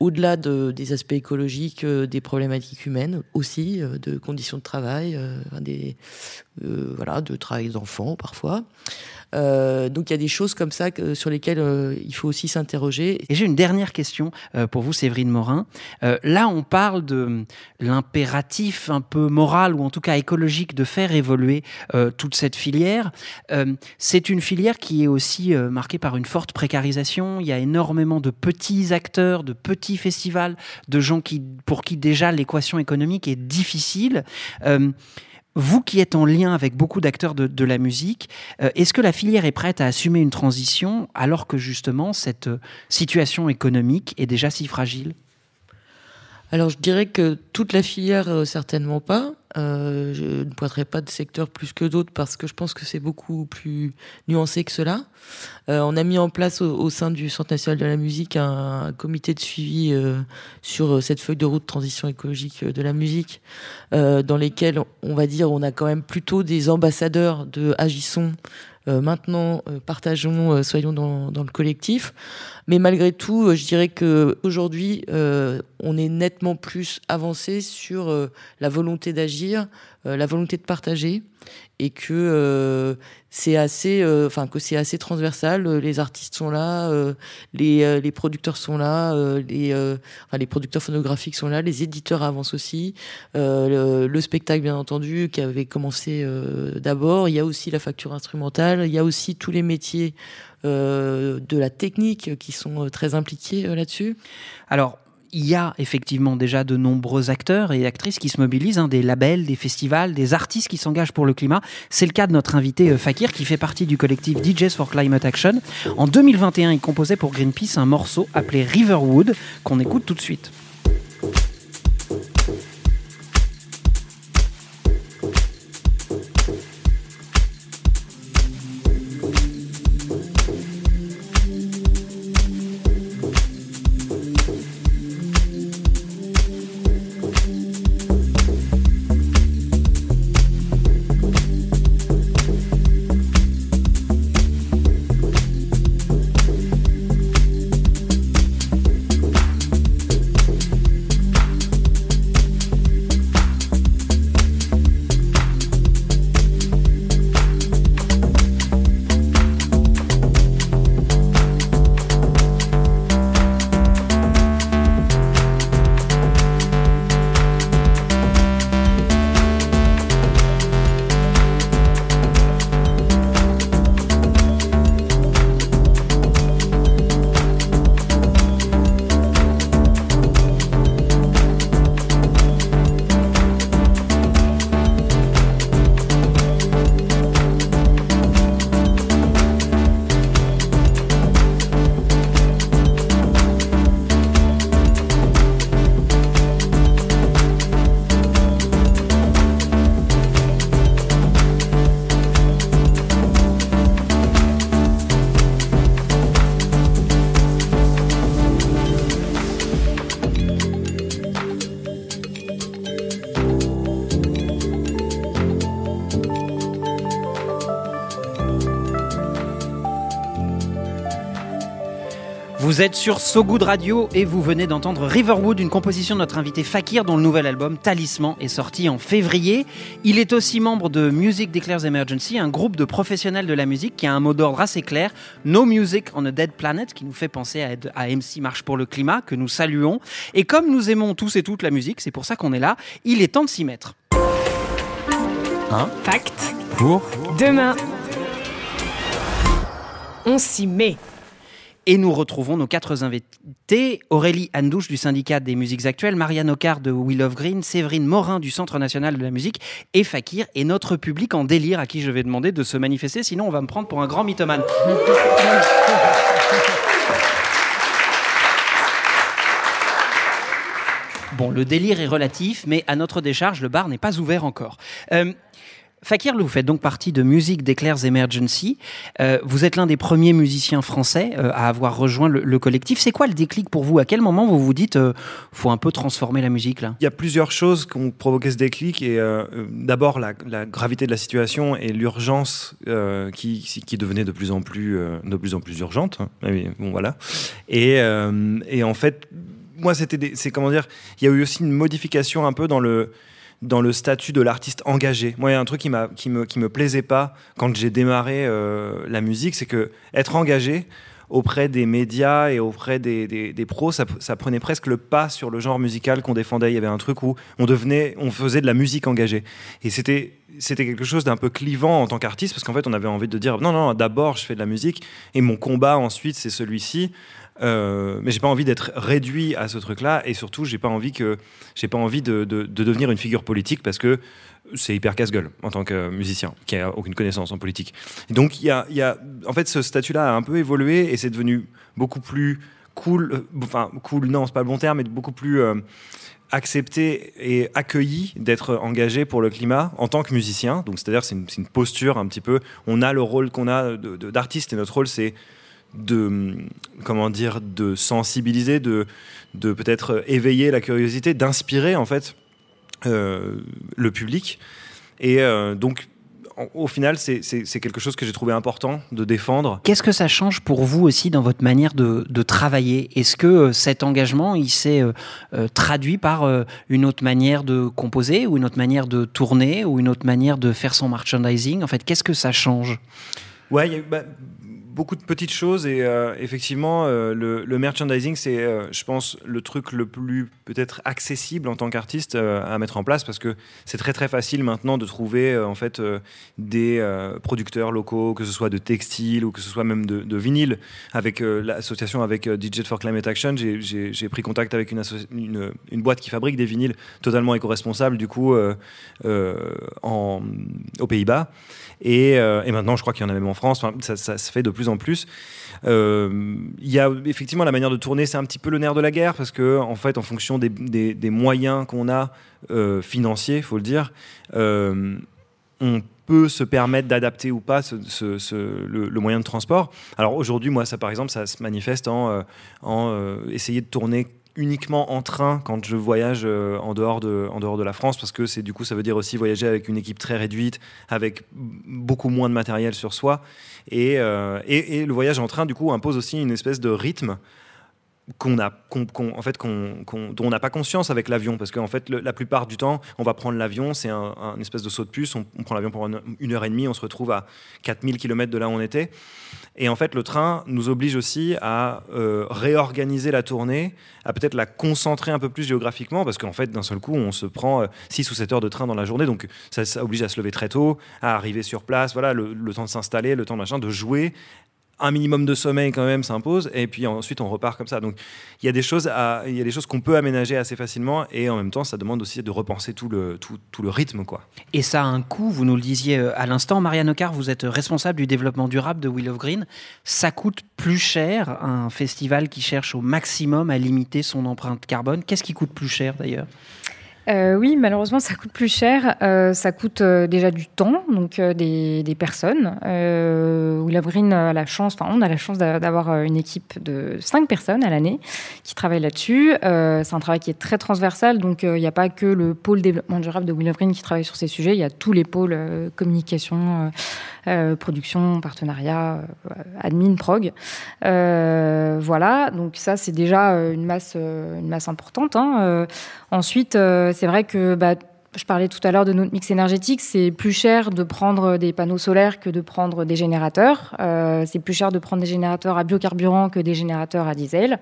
au-delà de, des aspects écologiques, des problématiques humaines aussi, de conditions de travail, des, voilà, de travail d'enfants parfois. Euh, donc il y a des choses comme ça sur lesquelles euh, il faut aussi s'interroger. Et j'ai une dernière question euh, pour vous, Séverine Morin. là, on parle de l'impératif un peu moral ou en tout cas écologique de faire évoluer toute cette filière. C'est une filière qui est aussi marquée par une forte précarisation. Il y a énormément de petits acteurs, de petits festivals, de gens qui, pour qui déjà l'équation économique est difficile. Vous qui êtes en lien avec beaucoup d'acteurs de, la musique, euh, est-ce que la filière est prête à assumer une transition alors que justement cette euh, situation économique est déjà si fragile? Alors je dirais que toute la filière, euh, certainement pas. Euh, je ne pointerai pas de secteur plus que d'autres parce que je pense que c'est beaucoup plus nuancé que cela. Euh, on a mis en place au, sein du Centre national de la musique un, comité de suivi sur cette feuille de route transition écologique de la musique, dans lesquels on va dire on a quand même plutôt des ambassadeurs de Agissons maintenant, euh, partageons, euh, soyons dans, le collectif. Mais malgré tout, je dirais que aujourd'hui, on est nettement plus avancé sur la volonté d'agir la volonté de partager et que c'est assez, enfin que c'est assez transversal. Les artistes sont là, les, les, producteurs sont là, les, les producteurs phonographiques sont là, les éditeurs avancent aussi. Le, le, spectacle, bien entendu, qui avait commencé d'abord. Il y a aussi la facture instrumentale. Il y a aussi tous les métiers de la technique qui sont très impliqués là-dessus. Alors il y a effectivement déjà de nombreux acteurs et actrices qui se mobilisent, hein, des labels, des festivals, des artistes qui s'engagent pour le climat. C'est le cas de notre invité euh, Fakir qui fait partie du collectif DJs for Climate Action. En 2021, il composait pour Greenpeace un morceau appelé Riverwood qu'on écoute tout de suite. Vous êtes sur So Good Radio et vous venez d'entendre Riverwood, une composition de notre invité Fakir dont le nouvel album Talisman est sorti en février. Il est aussi membre de Music Declares Emergency, un groupe de professionnels de la musique qui a un mot d'ordre assez clair, No Music on a Dead Planet, qui nous fait penser à, à MC Marche pour le climat, que nous saluons. Et comme nous aimons tous et toutes la musique, c'est pour ça qu'on est là, il est temps de s'y mettre. Un pacte pour? Demain. On s'y met. Et nous retrouvons nos quatre invités Aurélie Andouche du syndicat des musiques actuelles, Marianne Ocar de Will of Green, Séverine Morin du Centre national de la musique et Fakir et notre public en délire à qui je vais demander de se manifester, sinon on va me prendre pour un grand mythomane. Bon, le délire est relatif, mais à notre décharge, le bar n'est pas ouvert encore. Euh, Fakir, vous faites donc partie de Music Declares Emergency. Euh, vous êtes l'un des premiers musiciens français euh, à avoir rejoint le, collectif. C'est quoi le déclic pour vous? À quel moment vous vous dites euh, faut un peu transformer la musique là? Il y a plusieurs choses qui ont provoqué ce déclic. Et d'abord la, gravité de la situation et l'urgence qui, devenait de plus en plus, de plus en plus urgente. Hein. Ah bon voilà. Et, en fait, moi c'était, comment dire, il y a eu aussi une modification un peu dans le dans le statut de l'artiste engagé. Moi, il y a un truc qui, qui, me, plaisait pas quand j'ai démarré euh, la musique, c'est que être engagé auprès des médias et auprès des, pros, ça, prenait presque le pas sur le genre musical qu'on défendait. Il y avait un truc où on devenait, on faisait de la musique engagée. Et c'était quelque chose d'un peu clivant en tant qu'artiste, parce qu'en fait, on avait envie de dire non, non, d'abord, je fais de la musique, et mon combat ensuite, c'est celui-ci. Euh, mais j'ai pas envie d'être réduit à ce truc-là et surtout j'ai pas envie que j'ai pas envie de, de, devenir une figure politique parce que c'est hyper casse-gueule en tant que musicien qui a aucune connaissance en politique. donc il y a, y a, en fait ce statut-là a un peu évolué et c'est devenu beaucoup plus cool, euh, enfin cool non c'est pas le bon terme, mais beaucoup plus euh, accepté et accueilli d'être engagé pour le climat en tant que musicien. Donc c'est-à-dire c'est une, une, posture un petit peu. On a le rôle qu'on a d'artiste et notre rôle c'est de comment dire de sensibiliser, de, de peut-être éveiller la curiosité, d'inspirer en fait euh, le public. Et euh, donc au final, c'est quelque chose que j'ai trouvé important de défendre. Qu'est-ce que ça change pour vous aussi dans votre manière de, travailler? Est-ce que euh, cet engagement, il s'est euh, traduit par une autre manière de composer ou une autre manière de tourner ou une autre manière de faire son merchandising? En fait, qu'est-ce que ça change? Ouais, bah, beaucoup de petites choses et euh, effectivement euh, le, merchandising c'est euh, je pense le truc le plus peut-être accessible en tant qu'artiste à mettre en place parce que c'est très très facile maintenant de trouver en fait des producteurs locaux que ce soit de textiles ou que ce soit même de, de vinyle. Avec l'association avec DJ for Climate Action j'ai pris contact avec une, une, une, boîte qui fabrique des vinyles totalement éco-responsables du coup en, aux Pays-Bas et, et, maintenant je crois qu'il y en a même en France ça, se fait de plus en plus. Euh, il y a effectivement la manière de tourner, c'est un petit peu le nerf de la guerre parce que en fait, en fonction des, moyens qu'on a euh, financiers, faut le dire, euh, on peut se permettre d'adapter ou pas le, moyen de transport. Alors aujourd'hui, moi, ça par exemple, ça se manifeste en, en essayer de tourner uniquement en train quand je voyage euh, en, dehors de, en dehors de la France, parce que c'est du coup, ça veut dire aussi voyager avec une équipe très réduite, avec beaucoup moins de matériel sur soi. Et, euh, et, et le voyage en train, du coup, impose aussi une espèce de rythme qu'on a, en fait, dont on n'a pas conscience avec l'avion, parce qu'en fait, la plupart du temps, on va prendre l'avion, c'est un, espèce de saut de puce, on, prend l'avion pour une, heure et demie, on se retrouve à 4000 km de là où on était. Et en fait, le train nous oblige aussi à euh, réorganiser la tournée, à peut-être la concentrer un peu plus géographiquement, parce qu'en fait, d'un seul coup, on se prend 6 euh, ou 7 heures de train dans la journée, donc ça, oblige à se lever très tôt, à arriver sur place, voilà, le, le temps de s'installer, le temps de machin, de jouer un minimum de sommeil quand même s'impose et puis ensuite on repart comme ça. Donc il y a des choses il y a des choses qu'on peut aménager assez facilement et en même temps ça demande aussi de repenser tout le tout, tout, le rythme quoi. Et ça a un coût, vous nous le disiez euh, à l'instant Marianne Ocar, vous êtes responsable du développement durable de Will of Green. Ça coûte plus cher un festival qui cherche au maximum à limiter son empreinte carbone. Qu'est-ce qui coûte plus cher d'ailleurs? Euh, oui, malheureusement, ça coûte plus cher. Euh, ça coûte euh, déjà du temps, donc des, des, personnes. où a la chance, enfin, on a la chance d'avoir une équipe de cinq personnes à l'année qui travaillent là-dessus. c'est un travail qui est très transversal, donc il n'y a pas que le pôle développement durable de Will qui travaille sur ces sujets. Il y a tous les pôles communication, production, partenariat, admin, prog. voilà, donc ça, c'est déjà une masse, une masse importante. Hein. ensuite, c'est vrai que bah, je parlais tout à l'heure de notre mix énergétique, c'est plus cher de prendre des panneaux solaires que de prendre des générateurs. Euh, c'est plus cher de prendre des générateurs à biocarburant que des générateurs à diesel.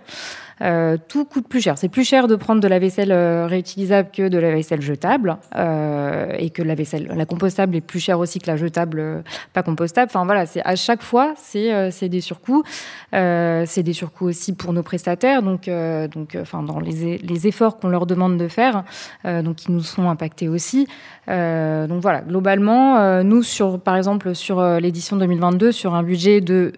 Euh, tout coûte plus cher. C'est plus cher de prendre de la vaisselle euh, réutilisable que de la vaisselle jetable, euh, et que la vaisselle, la compostable est plus chère aussi que la jetable pas compostable. Enfin voilà, c'est à chaque fois c'est des surcoûts. c'est des surcoûts aussi pour nos prestataires, donc donc enfin dans les, les efforts qu'on leur demande de faire, donc qui nous sont impactés aussi. donc voilà, globalement, nous sur par exemple sur l'édition 2022 sur un budget de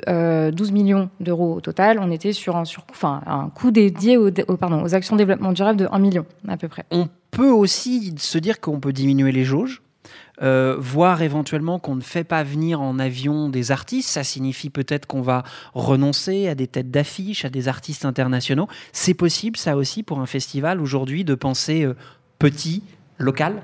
12 millions d'euros au total, on était sur un surcoût, enfin un coût dédié aux, pardon, aux actions de développement durable de 1 million à peu près. On peut aussi se dire qu'on peut diminuer les jauges. Euh, voir éventuellement qu'on ne fait pas venir en avion des artistes, ça signifie peut-être qu'on va renoncer à des têtes d'affiche, à des artistes internationaux. C'est possible, ça aussi, pour un festival aujourd'hui, de penser euh, petit, local?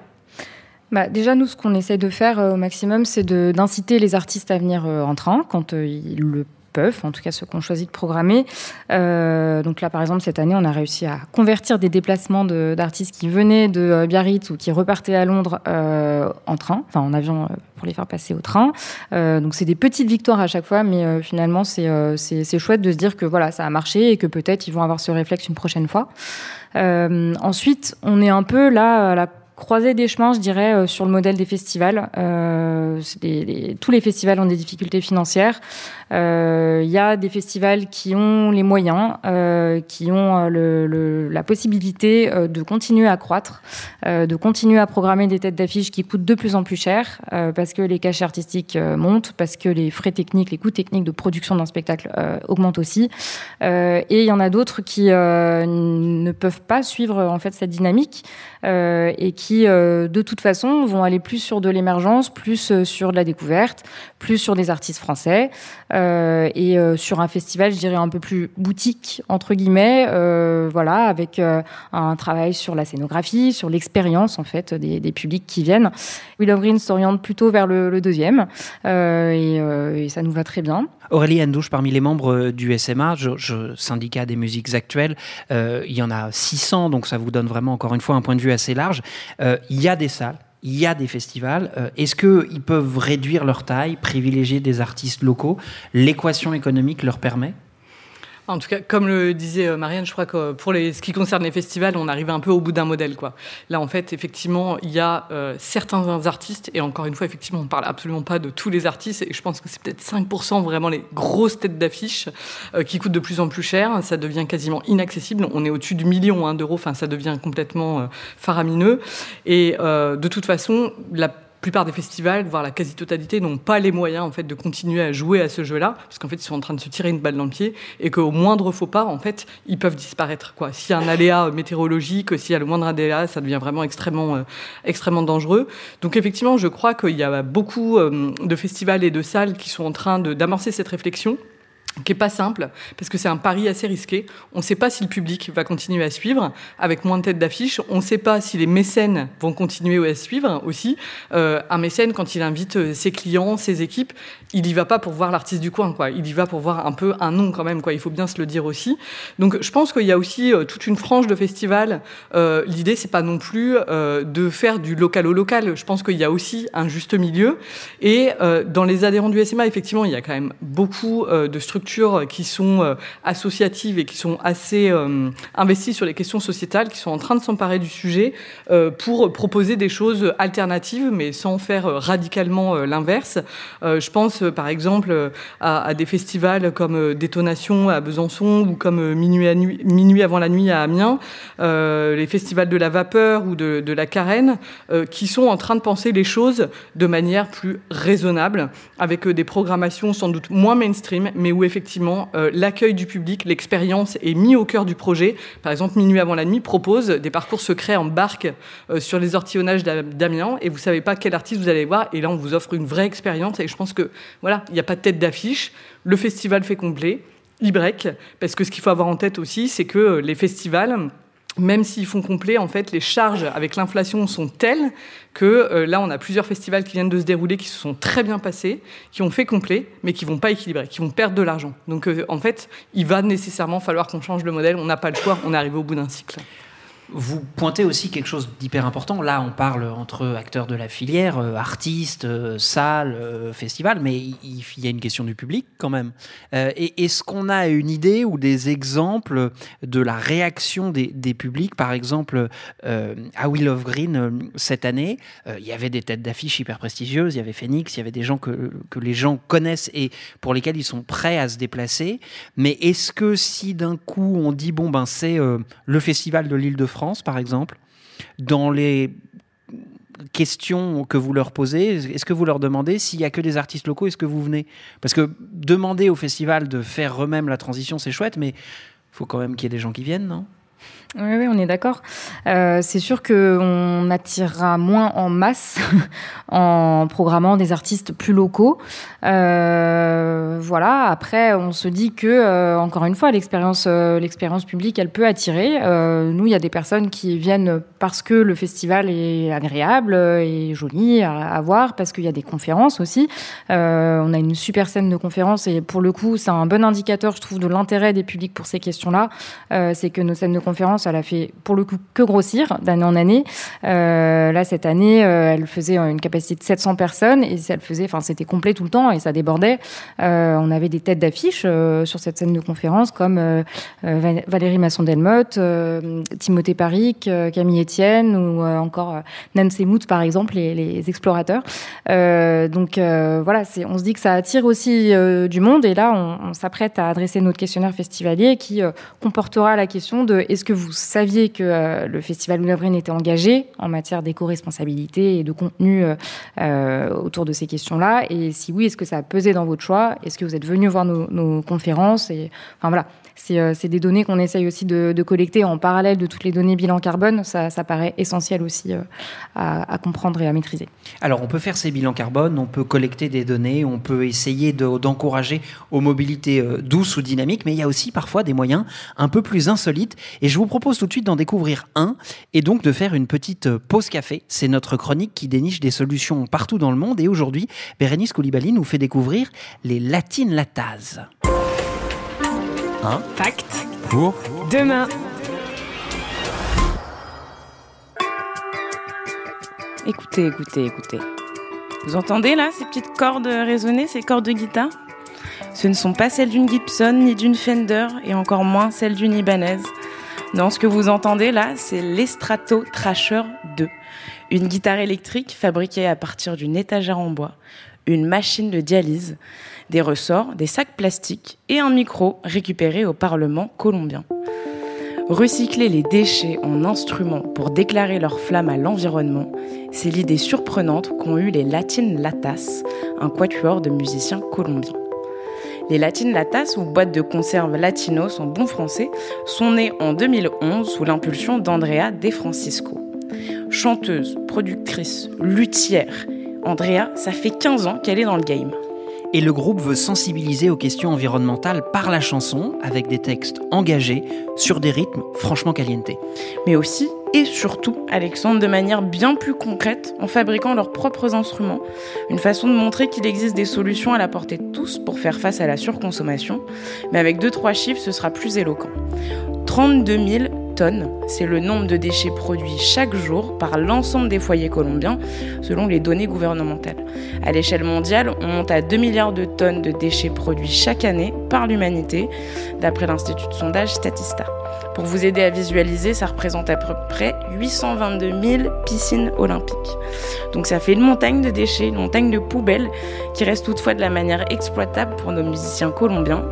Bah, déjà, nous, ce qu'on essaie de faire euh, au maximum, c'est d'inciter les artistes à venir en train quand ils le peuvent, en tout cas ceux qu'on choisit de programmer. Euh, donc là, par exemple, cette année, on a réussi à convertir des déplacements d'artistes qui venaient de euh, Biarritz ou qui repartaient à Londres euh, en train, enfin en avion pour les faire passer au train. donc c'est des petites victoires à chaque fois, mais finalement c'est chouette de se dire que voilà, ça a marché et que peut-être ils vont avoir ce réflexe une prochaine fois. ensuite, on est un peu là à la croiser des chemins, je dirais, sur le modèle des festivals. Tous les festivals ont des difficultés financières. Il euh, y a des festivals qui ont les moyens, qui ont le, la possibilité de continuer à croître, de continuer à programmer des têtes d'affiches qui coûtent de plus en plus cher, parce que les cachets artistiques montent, parce que les frais techniques, les coûts techniques de production d'un spectacle augmentent aussi. et il y en a d'autres qui ne peuvent pas suivre en fait cette dynamique et qui euh, de toute façon, vont aller plus sur de l'émergence, plus euh, sur de la découverte, plus sur des artistes français. Euh, et et sur un festival, je dirais un peu plus boutique entre guillemets, voilà, avec un travail sur la scénographie, sur l'expérience en fait des, publics qui viennent. Willow Green s'oriente plutôt vers le, deuxième et, ça nous va très bien. Aurélie Andouche, parmi les membres du SMA, syndicat des musiques actuelles, il y en a 600, donc ça vous donne vraiment encore une fois un point de vue assez large. il y a des salles il y a des festivals. Euh, est-ce qu'ils peuvent réduire leur taille, privilégier des artistes locaux? L'équation économique leur permet? En tout cas, comme le disait euh, Marianne, je crois que pour les, ce qui concerne les festivals, on arrive un peu au bout d'un modèle. Là, en fait, effectivement, il y a euh, certains artistes, et encore une fois, effectivement, on ne parle absolument pas de tous les artistes, et je pense que c'est peut-être 5% vraiment les grosses têtes d'affiche euh, qui coûtent de plus en plus cher. Ça devient quasiment inaccessible. On est au-dessus du million hein, d'euros, enfin, ça devient complètement faramineux. Et de toute façon, la plupart des festivals, voire la quasi-totalité, n'ont pas les moyens en fait de continuer à jouer à ce jeu-là, parce qu'en fait ils sont en train de se tirer une balle dans le pied et qu'au moindre faux pas, en fait, ils peuvent disparaître. Quoi. S'il y a un aléa météorologique, s'il y a le moindre aléa, ça devient vraiment extrêmement, euh, extrêmement dangereux. Donc effectivement, je crois qu'il y a beaucoup euh, de festivals et de salles qui sont en train d'amorcer cette réflexion qui est pas simple parce que c'est un pari assez risqué. On ne sait pas si le public va continuer à suivre avec moins de têtes d'affiche. On ne sait pas si les mécènes vont continuer à suivre aussi. Euh, un mécène, quand il invite euh, ses clients, ses équipes, il y va pas pour voir l'artiste du coin, quoi. Il y va pour voir un peu un nom quand même, quoi. Il faut bien se le dire aussi. Donc, je pense qu'il y a aussi euh, toute une franche de festivals. Euh, L'idée, c'est pas non plus euh, de faire du local au local. Je pense qu'il y a aussi un juste milieu. Et euh, dans les adhérents du SMA, effectivement, il y a quand même beaucoup de structures qui sont associatives et qui sont assez investies sur les questions sociétales, qui sont en train de s'emparer du sujet pour proposer des choses alternatives, mais sans faire radicalement l'inverse. je pense euh, par exemple euh, à, des festivals comme euh, Détonation à Besançon ou comme Minuit, avant la nuit à Amiens, les festivals de la vapeur ou de, la carène, qui sont en train de penser les choses de manière plus raisonnable, avec des programmations sans doute moins mainstream, mais où effectivement l'accueil du public, l'expérience est mis au cœur du projet. Par exemple, Minuit avant la nuit propose des parcours secrets en barque sur les ortillonnages d'Amiens, et vous savez pas quel artiste vous allez voir, et là on vous offre une vraie expérience, et je pense que voilà, il n'y a pas de tête d'affiche. Le festival fait complet. Il break. Parce que ce qu'il faut avoir en tête aussi, c'est que euh, les festivals, même s'ils font complet, en fait, les charges avec l'inflation sont telles que euh, là, on a plusieurs festivals qui viennent de se dérouler, qui se sont très bien passés, qui ont fait complet, mais qui vont pas équilibrer, qui vont perdre de l'argent. Donc, euh, en fait, il va nécessairement falloir qu'on change le modèle. On n'a pas le choix. On est arrivé au bout d'un cycle. Vous pointez aussi quelque chose d'hyper important. Là, on parle entre acteurs de la filière, euh, artistes, euh, salles, euh, festivals, mais il, y a une question du public quand même. est-ce qu'on a une idée ou des exemples de la réaction des, publics? Par exemple, à Will of Green, cette année, il y avait des têtes d'affiche hyper prestigieuses, il y avait Phoenix, il y avait des gens que, que les gens connaissent et pour lesquels ils sont prêts à se déplacer. Mais est-ce que si d'un coup on dit, bon, ben c'est le festival de l'île de France, par exemple, dans les questions que vous leur posez, est-ce que vous leur demandez s'il n'y a que des artistes locaux, est-ce que vous venez? Parce que demander au festival de faire eux-mêmes la transition, c'est chouette, mais faut quand même qu'il y ait des gens qui viennent, non? Oui, on est d'accord. Euh, c'est sûr qu'on attirera moins en masse en programmant des artistes plus locaux. Euh, voilà. Après, on se dit que, euh, encore une fois, l'expérience, l'expérience publique, elle peut attirer. nous, il y a des personnes qui viennent parce que le festival est agréable et joli à, à voir, parce qu'il y a des conférences aussi. on a une super scène de conférences et pour le coup, c'est un bon indicateur, je trouve, de l'intérêt des publics pour ces questions-là. c'est que nos scènes de conférences elle a fait pour le coup que grossir d'année en année. Euh, là, cette année, euh, elle faisait une capacité de 700 personnes et elle faisait, enfin, c'était complet tout le temps et ça débordait. Euh, on avait des têtes d'affiche sur cette scène de conférence comme Valérie Masson-Delmotte, Timothée Paric, Camille Etienne ou encore Nancy Mout, par exemple, les, les explorateurs. donc voilà, on se dit que ça attire aussi du monde et là, on s'apprête à adresser notre questionnaire festivalier qui comportera la question de est-ce que vous vous saviez que le festival Louvre était engagé en matière d'éco-responsabilité et de contenu autour de ces questions-là. Et si oui, est-ce que ça a pesé dans votre choix? Est-ce que vous êtes venu voir nos, conférences? Enfin voilà, euh, c'est des données qu'on essaye aussi de, collecter en parallèle de toutes les données bilan carbone. Ça, paraît essentiel aussi euh, à, comprendre et à maîtriser. Alors, on peut faire ces bilans carbone, on peut collecter des données, on peut essayer d'encourager aux mobilités euh, douces ou dynamiques, mais il y a aussi parfois des moyens un peu plus insolites. Et je vous propose tout de suite d'en découvrir un et donc de faire une petite pause café. C'est notre chronique qui déniche des solutions partout dans le monde. Et aujourd'hui, Bérénice Koulibaly nous fait découvrir les latines latases. Un pacte pour demain. Écoutez, écoutez, écoutez. Vous entendez là ces petites cordes résonner, ces cordes de guitare? Ce ne sont pas celles d'une Gibson ni d'une Fender et encore moins celles d'une Ibanez. Non, ce que vous entendez là, c'est l'Estrato Trasher 2. Une guitare électrique fabriquée à partir d'une étagère en bois, une machine de dialyse, des ressorts, des sacs plastiques et un micro récupéré au Parlement colombien. Recycler les déchets en instruments pour déclarer leur flamme à l'environnement, c'est l'idée surprenante qu'ont eue les Latines Latas, un quatuor de musiciens colombiens. Les Latines Latas, ou boîtes de conserve latinos en bon français, sont nées en 2011 sous l'impulsion d'Andrea De Francisco. Chanteuse, productrice, luthière, Andrea, ça fait 15 ans qu'elle est dans le game et le groupe veut sensibiliser aux questions environnementales par la chanson, avec des textes engagés, sur des rythmes franchement calientés. Mais aussi et surtout, Alexandre, de manière bien plus concrète, en fabriquant leurs propres instruments. Une façon de montrer qu'il existe des solutions à la portée de tous pour faire face à la surconsommation. Mais avec deux, trois chiffres, ce sera plus éloquent. 32 000 tonnes. C'est le nombre de déchets produits chaque jour par l'ensemble des foyers colombiens, selon les données gouvernementales. À l'échelle mondiale, on monte à 2 milliards de tonnes de déchets produits chaque année par l'humanité, d'après l'Institut de sondage Statista. Pour vous aider à visualiser, ça représente à peu près 822 000 piscines olympiques. Donc ça fait une montagne de déchets, une montagne de poubelles qui reste toutefois de la manière exploitable pour nos musiciens colombiens.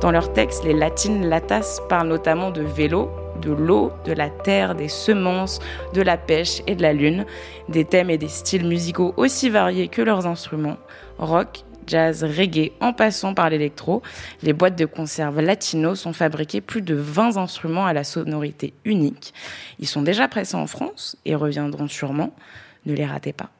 Dans leurs textes, les latines latas parlent notamment de vélo, de l'eau, de la terre, des semences, de la pêche et de la lune, des thèmes et des styles musicaux aussi variés que leurs instruments, rock, jazz, reggae, en passant par l'électro, les boîtes de conserve latino sont fabriquées plus de 20 instruments à la sonorité unique. Ils sont déjà pressés en France et reviendront sûrement. Ne les ratez pas.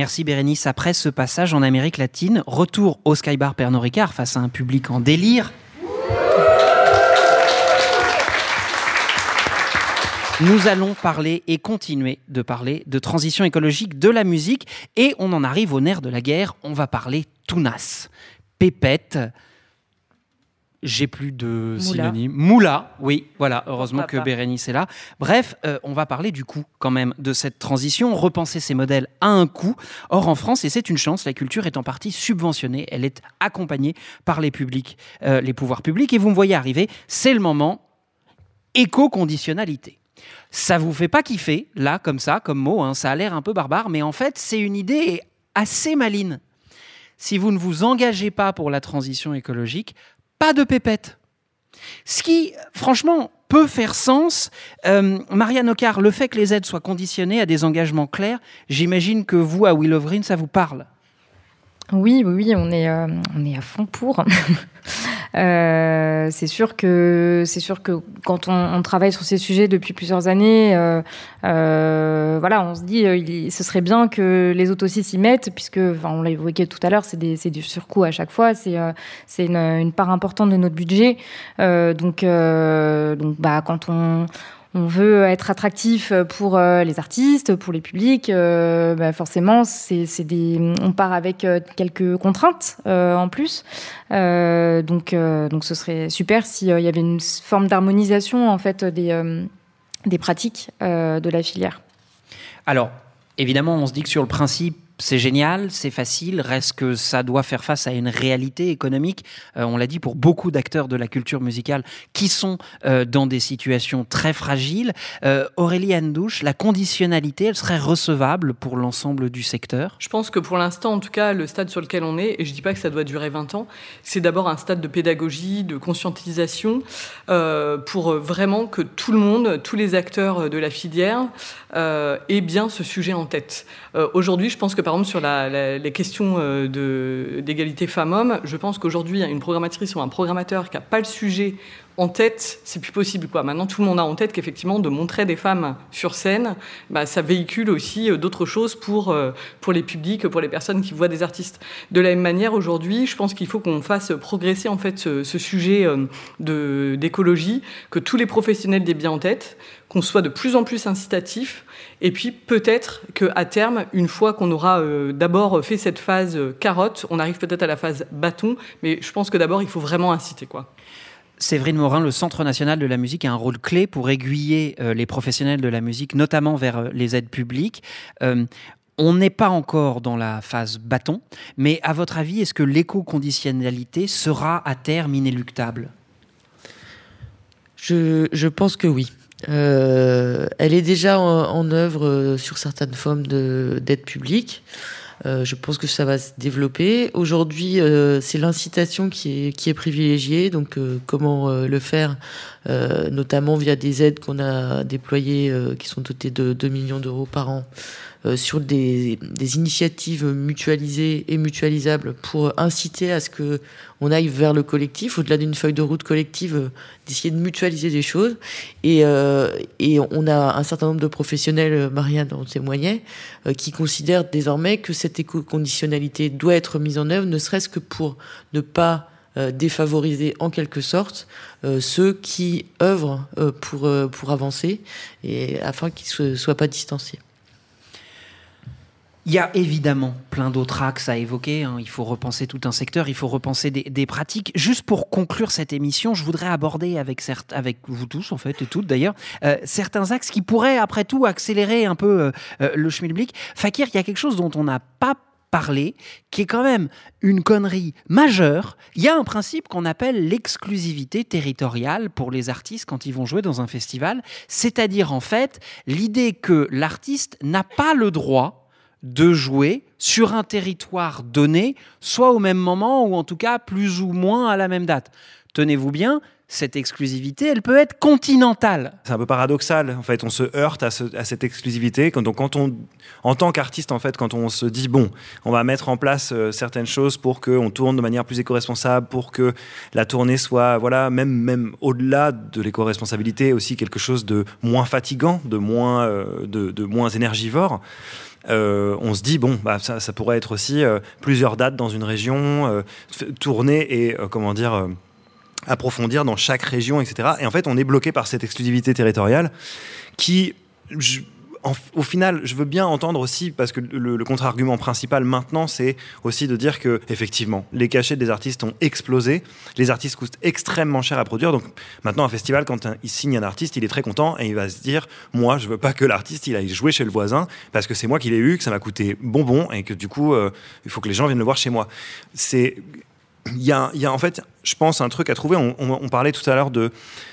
Merci Bérénice. Après ce passage en Amérique latine, retour au Skybar Pernod Ricard face à un public en délire. Nous allons parler et continuer de parler de transition écologique de la musique et on en arrive au nerf de la guerre. On va parler Tounas, Pépette, j'ai plus de synonymes. Moula, oui, voilà, heureusement que Bérénice est là. Bref, euh, on va parler du coût quand même de cette transition, repenser ces modèles à un coût. Or, en France, et c'est une chance, la culture est en partie subventionnée, elle est accompagnée par les publics, euh, les pouvoirs publics, et vous me voyez arriver, c'est le moment éco-conditionnalité. Ça vous fait pas kiffer, là, comme ça, comme mot, hein, ça a l'air un peu barbare, mais en fait, c'est une idée assez maline. Si vous ne vous engagez pas pour la transition écologique, pas de pépette. Ce qui, franchement, peut faire sens. Euh, Marianne Ocar, le fait que les aides soient conditionnées à des engagements clairs, j'imagine que vous, à Will of Green, ça vous parle. Oui, oui, on est, euh, on est à fond pour. Euh, c'est sûr que c'est sûr que quand on, travaille sur ces sujets depuis plusieurs années, euh, voilà, on se dit il, ce serait bien que les autos s'y mettent, puisque enfin, on l'a évoqué tout à l'heure, c'est des, du surcoût à chaque fois, c'est c'est une, une, part importante de notre budget. donc donc bah quand on on veut être attractif pour euh, les artistes, pour les publics, euh, bah forcément, c'est on part avec euh, quelques contraintes en plus. donc, donc, ce serait super s'il y avait une forme d'harmonisation en fait des, des pratiques de la filière. Alors, évidemment, on se dit que sur le principe, c'est génial, c'est facile, reste que ça doit faire face à une réalité économique, euh, on l'a dit, pour beaucoup d'acteurs de la culture musicale qui sont euh, dans des situations très fragiles. Euh, Aurélie Andouche, la conditionnalité, elle serait recevable pour l'ensemble du secteur? Je pense que pour l'instant, en tout cas, le stade sur lequel on est, et je ne dis pas que ça doit durer 20 ans, c'est d'abord un stade de pédagogie, de conscientisation, pour vraiment que tout le monde, tous les acteurs de la filière, aient bien ce sujet en tête. Aujourd'hui, je pense que par exemple sur les questions euh, d'égalité femmes-hommes, je pense qu'aujourd'hui, une programmatrice ou un programmateur qui n'a pas le sujet en tête, c'est plus possible. Quoi. Maintenant, tout le monde a en tête qu'effectivement, de montrer des femmes sur scène, bah, ça véhicule aussi euh, d'autres choses pour, euh, pour les publics, pour les personnes qui voient des artistes. De la même manière, aujourd'hui, je pense qu'il faut qu'on fasse progresser en fait ce, sujet d'écologie, que tous les professionnels aient bien en tête, qu'on soit de plus en plus incitatif et puis peut-être qu'à terme, une fois qu'on aura euh, d'abord fait cette phase euh, carotte, on arrive peut-être à la phase bâton, mais je pense que d'abord, il faut vraiment inciter. quoi. Séverine Morin, le Centre national de la musique a un rôle clé pour aiguiller euh, les professionnels de la musique, notamment vers les aides publiques. on n'est pas encore dans la phase bâton, mais à votre avis, est-ce que l'éco-conditionnalité sera à terme inéluctable? Je pense que oui. Euh, elle est déjà en, œuvre euh, sur certaines formes d'aide publique. Euh, je pense que ça va se développer. Aujourd'hui, c'est l'incitation qui est, privilégiée. Donc, comment le faire, notamment via des aides qu'on a déployées, qui sont dotées de 2 millions d'euros par an euh, sur des, des, initiatives mutualisées et mutualisables pour inciter à ce que on aille vers le collectif, au-delà d'une feuille de route collective, euh, d'essayer de mutualiser des choses. Et, euh, et, on a un certain nombre de professionnels, Marianne en témoignait, qui considèrent désormais que cette éco-conditionnalité doit être mise en œuvre, ne serait-ce que pour ne pas défavoriser en quelque sorte ceux qui œuvrent pour, pour avancer et afin qu'ils ne soient pas distanciés. Il y a évidemment plein d'autres axes à évoquer. Hein. Il faut repenser tout un secteur, il faut repenser des, pratiques. Juste pour conclure cette émission, je voudrais aborder avec, vous tous, en fait, et toutes d'ailleurs, euh, certains axes qui pourraient, après tout, accélérer un peu euh, euh, le schmilblick. Fakir, il y a quelque chose dont on n'a pas parlé, qui est quand même une connerie majeure. Il y a un principe qu'on appelle l'exclusivité territoriale pour les artistes quand ils vont jouer dans un festival, c'est-à-dire en fait l'idée que l'artiste n'a pas le droit de jouer sur un territoire donné, soit au même moment ou en tout cas plus ou moins à la même date. Tenez-vous bien, cette exclusivité, elle peut être continentale. C'est un peu paradoxal, en fait, on se heurte à, cette exclusivité. donc, quand on, en tant qu'artiste, en fait, quand on se dit bon, on va mettre en place euh, certaines choses pour qu'on tourne de manière plus éco-responsable, pour que la tournée soit, voilà, même même au-delà de l'éco-responsabilité, aussi quelque chose de moins fatigant, de moins euh, de moins énergivore. Euh, on se dit, bon, bah, ça, pourrait être aussi euh, plusieurs dates dans une région, euh, tourner et, comment dire, approfondir dans chaque région, etc. Et en fait, on est bloqué par cette exclusivité territoriale qui au final, je veux bien entendre aussi, parce que le, contre-argument principal maintenant, c'est aussi de dire que, effectivement, les cachets des artistes ont explosé. Les artistes coûtent extrêmement cher à produire. Donc, maintenant, un festival, quand il signe un artiste, il est très content et il va se dire Moi, je veux pas que l'artiste il aille jouer chez le voisin parce que c'est moi qui l'ai eu, que ça m'a coûté bonbon et que du coup, euh, il faut que les gens viennent le voir chez moi. C'est il y, a, en fait, je pense, un truc à trouver. On, parlait tout à l'heure de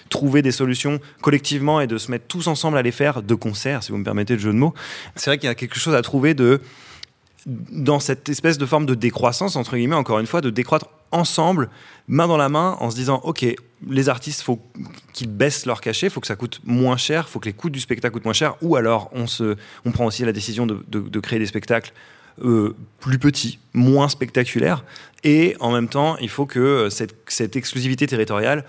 trouver des solutions collectivement et de se mettre tous ensemble à les faire de concert, si vous me permettez le jeu de mots. C'est vrai qu'il y a quelque chose à trouver dans cette espèce de forme de décroissance, entre guillemets, encore une fois, de décroître ensemble, main dans la main, en se disant, OK, les artistes, faut qu'ils baissent leur cachet, faut que ça coûte moins cher, faut que les coûts du spectacle coûtent moins cher, ou alors on, se, on prend aussi la décision de créer des spectacles euh, plus petit, moins spectaculaire. Et en même temps, il faut que euh, cette, cette exclusivité territoriale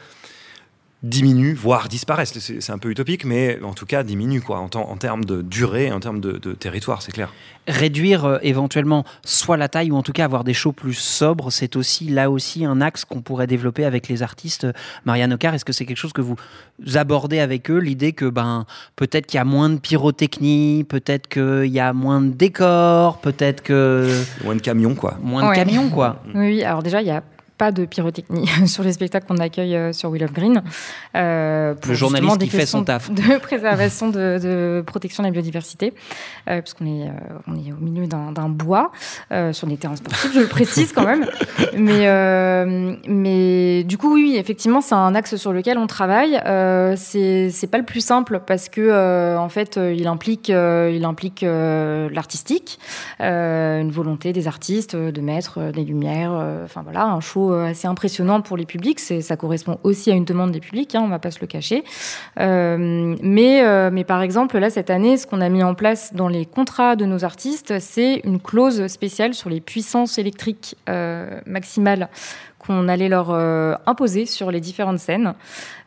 diminue, voire disparaisse. C'est un peu utopique, mais en tout cas diminue quoi, en, en termes de durée, en termes de, territoire, c'est clair. Réduire euh, éventuellement soit la taille ou en tout cas avoir des shows plus sobres, c'est aussi là aussi un axe qu'on pourrait développer avec les artistes. Marianne Ocar, est-ce que c'est quelque chose que vous abordez avec eux, l'idée que ben peut-être qu'il y a moins de pyrotechnie, peut-être qu'il y a moins de décors, peut-être que moins de camions quoi. Moins de camions quoi. Oui, alors déjà il y a pas de pyrotechnie sur les spectacles qu'on accueille euh, sur Will of Green. Euh, le journaliste qui fait son taf. De préservation, de, protection de la biodiversité, euh, puisqu'on est, on est au milieu d'un bois, sur des terrains sportifs, je le précise quand même. Mais, mais du coup, oui, effectivement, c'est un axe sur lequel on travaille. c'est pas le plus simple parce que, en fait, il implique, il implique l'artistique, une volonté des artistes de mettre des lumières, enfin voilà, un show euh, assez impressionnante pour les publics. Ça correspond aussi à une demande des publics, hein, on ne va pas se le cacher. Euh, mais, euh, mais par exemple, là, cette année, ce qu'on a mis en place dans les contrats de nos artistes, c'est une clause spéciale sur les puissances électriques maximales qu'on allait leur imposer sur les différentes scènes.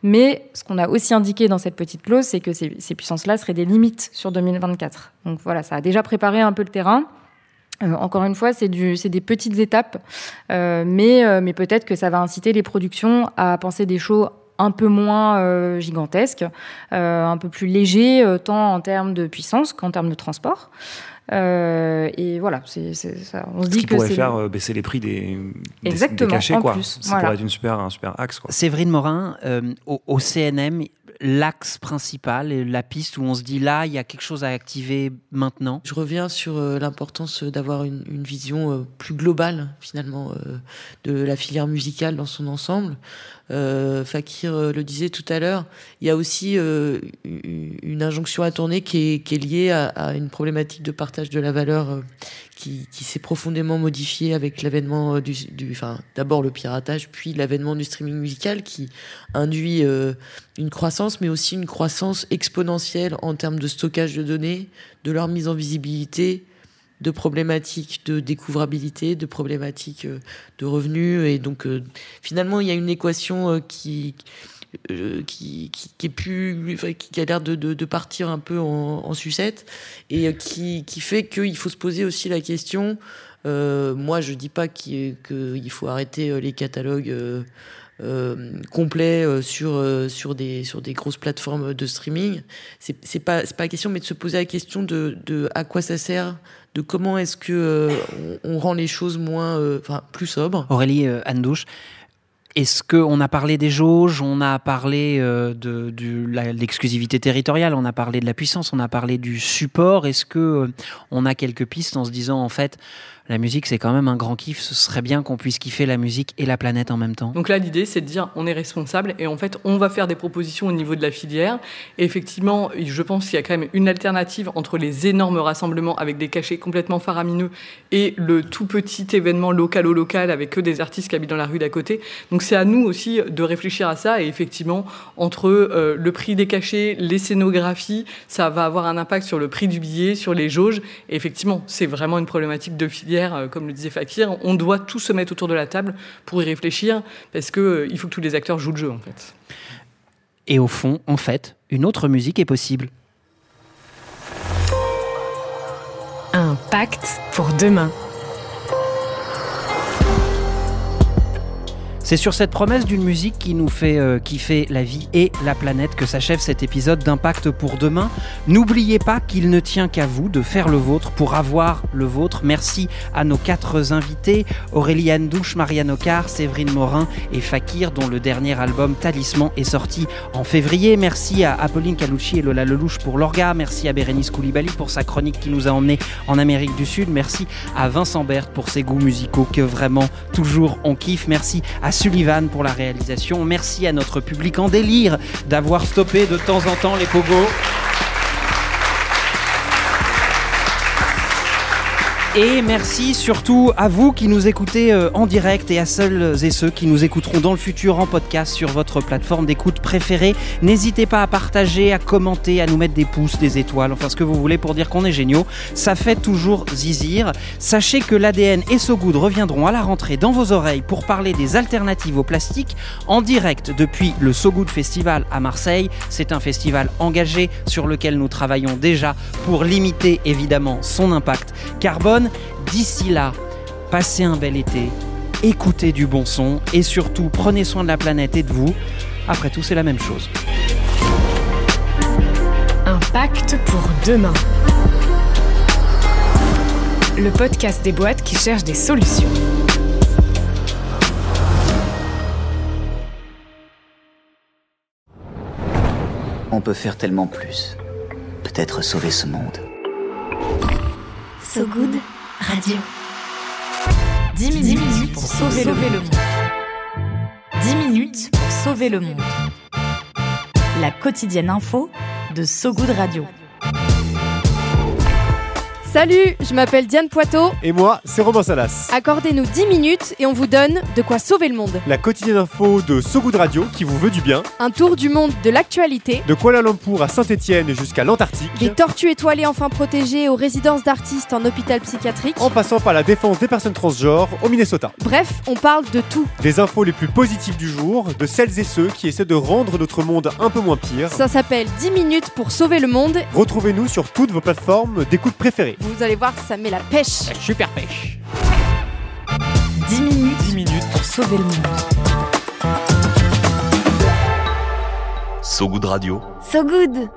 Mais ce qu'on a aussi indiqué dans cette petite clause, c'est que ces puissances-là seraient des limites sur 2024. Donc voilà, ça a déjà préparé un peu le terrain. Euh, encore une fois, c'est des petites étapes, euh, mais, euh, mais peut-être que ça va inciter les productions à penser des shows un peu moins gigantesques, un peu plus légers, tant en termes de puissance qu'en termes de transport. et voilà, c'est ça. On se dit qui que pourrait faire baisser les prix des, Exactement, cachets, quoi. Plus, ça pourrait être une super, un super axe. Quoi. Séverine Morin, au, au, CNM, l'axe principal, la piste où on se dit là, il y a quelque chose à activer maintenant Je reviens sur euh, l'importance d'avoir une, vision euh, plus globale, finalement, euh, de la filière musicale dans son ensemble. Fakir le disait tout à l'heure, il y a aussi une injonction à tourner qui est, liée à, une problématique de partage de la valeur qui, s'est profondément modifié avec l'avènement du, enfin, d'abord le piratage, puis l'avènement du streaming musical qui induit euh, une croissance, mais aussi une croissance exponentielle en termes de stockage de données, de leur mise en visibilité, de problématiques de découvrabilité, de problématiques euh, de revenus. Et donc, euh, finalement, il y a une équation qui, euh, qui, qui, est plus, qui a l'air de, de, partir un peu en, sucette et euh, qui, qui fait qu'il faut se poser aussi la question. Euh, moi, je dis pas qu'il faut arrêter les catalogues complets sur, sur, des, sur des grosses plateformes de streaming. C'est pas, pas la question, mais de se poser la question de, de à quoi ça sert, de comment est-ce que on, rend les choses moins, enfin, plus sobres. Aurélie Andouche. Est-ce qu'on a parlé des jauges, on a parlé euh, de, l'exclusivité territoriale, on a parlé de la puissance, on a parlé du support. Est-ce que euh, on a quelques pistes en se disant en fait la musique, c'est quand même un grand kiff. Ce serait bien qu'on puisse kiffer la musique et la planète en même temps. Donc là, l'idée, c'est de dire on est responsable et en fait, on va faire des propositions au niveau de la filière. Et effectivement, je pense qu'il y a quand même une alternative entre les énormes rassemblements avec des cachets complètement faramineux et le tout petit événement local au local avec que des artistes qui habitent dans la rue d'à côté. Donc c'est à nous aussi de réfléchir à ça. Et effectivement, entre euh, le prix des cachets, les scénographies, ça va avoir un impact sur le prix du billet, sur les jauges. Et effectivement, c'est vraiment une problématique de filière euh, comme le disait Fakir, on doit tous se mettre autour de la table pour y réfléchir, parce qu'il euh, il faut que tous les acteurs jouent le jeu, en fait. Et au fond, en fait, une autre musique est possible. Un pacte pour demain. C'est sur cette promesse d'une musique qui nous fait euh, kiffer la vie et la planète que s'achève cet épisode d'Impact pour demain. N'oubliez pas qu'il ne tient qu'à vous de faire le vôtre pour avoir le vôtre. Merci à nos quatre invités, Aurélie Douche, Marianne Ocar, Séverine Morin et Fakir, dont le dernier album Talisman est sorti en février. Merci à Apolline Calucci et Lola Lelouch pour l'orga. Merci à Bérénice Koulibaly pour sa chronique qui nous a emmenés en Amérique du Sud. Merci à Vincent Berthe pour ses goûts musicaux que vraiment toujours on kiffe. Merci à Sullivan pour la réalisation. Merci à notre public en délire d'avoir stoppé de temps en temps les pogos. Et merci surtout à vous qui nous écoutez euh, en direct et à seuls et ceux qui nous écouteront dans le futur en podcast sur votre plateforme d'écoute préférée. N'hésitez pas à partager, à commenter, à nous mettre des pouces, des étoiles, enfin ce que vous voulez pour dire qu'on est géniaux. Ça fait toujours zizir. Sachez que l'ADN et So Good reviendront à la rentrée dans vos oreilles pour parler des alternatives au plastique en direct depuis le So Good Festival à Marseille. C'est un festival engagé sur lequel nous travaillons déjà pour limiter évidemment son impact carbone. D'ici là, passez un bel été, écoutez du bon son et surtout prenez soin de la planète et de vous. Après tout, c'est la même chose. Un pacte pour demain. Le podcast des boîtes qui cherchent des solutions. On peut faire tellement plus. Peut-être sauver ce monde. So Good Radio. 10 minutes, pour sauver, le, monde. 10 minutes pour sauver le monde. La quotidienne info de So Good Radio. Salut, je m'appelle Diane Poitot. Et moi, c'est Romain Salas. Accordez-nous 10 minutes et on vous donne de quoi sauver le monde. La quotidienne info de So Good Radio qui vous veut du bien. Un tour du monde de l'actualité. De Kuala Lumpur à Saint-Étienne jusqu'à l'Antarctique. Des tortues étoilées enfin protégées aux résidences d'artistes en hôpital psychiatrique. En passant par la défense des personnes transgenres au Minnesota. Bref, on parle de tout. Des infos les plus positives du jour, de celles et ceux qui essaient de rendre notre monde un peu moins pire. Ça s'appelle 10 minutes pour sauver le monde. Retrouvez-nous sur toutes vos plateformes d'écoute préférées. Vous allez voir, ça met la pêche. Super pêche. 10 minutes, 10 minutes pour sauver le monde. So Good Radio. So Good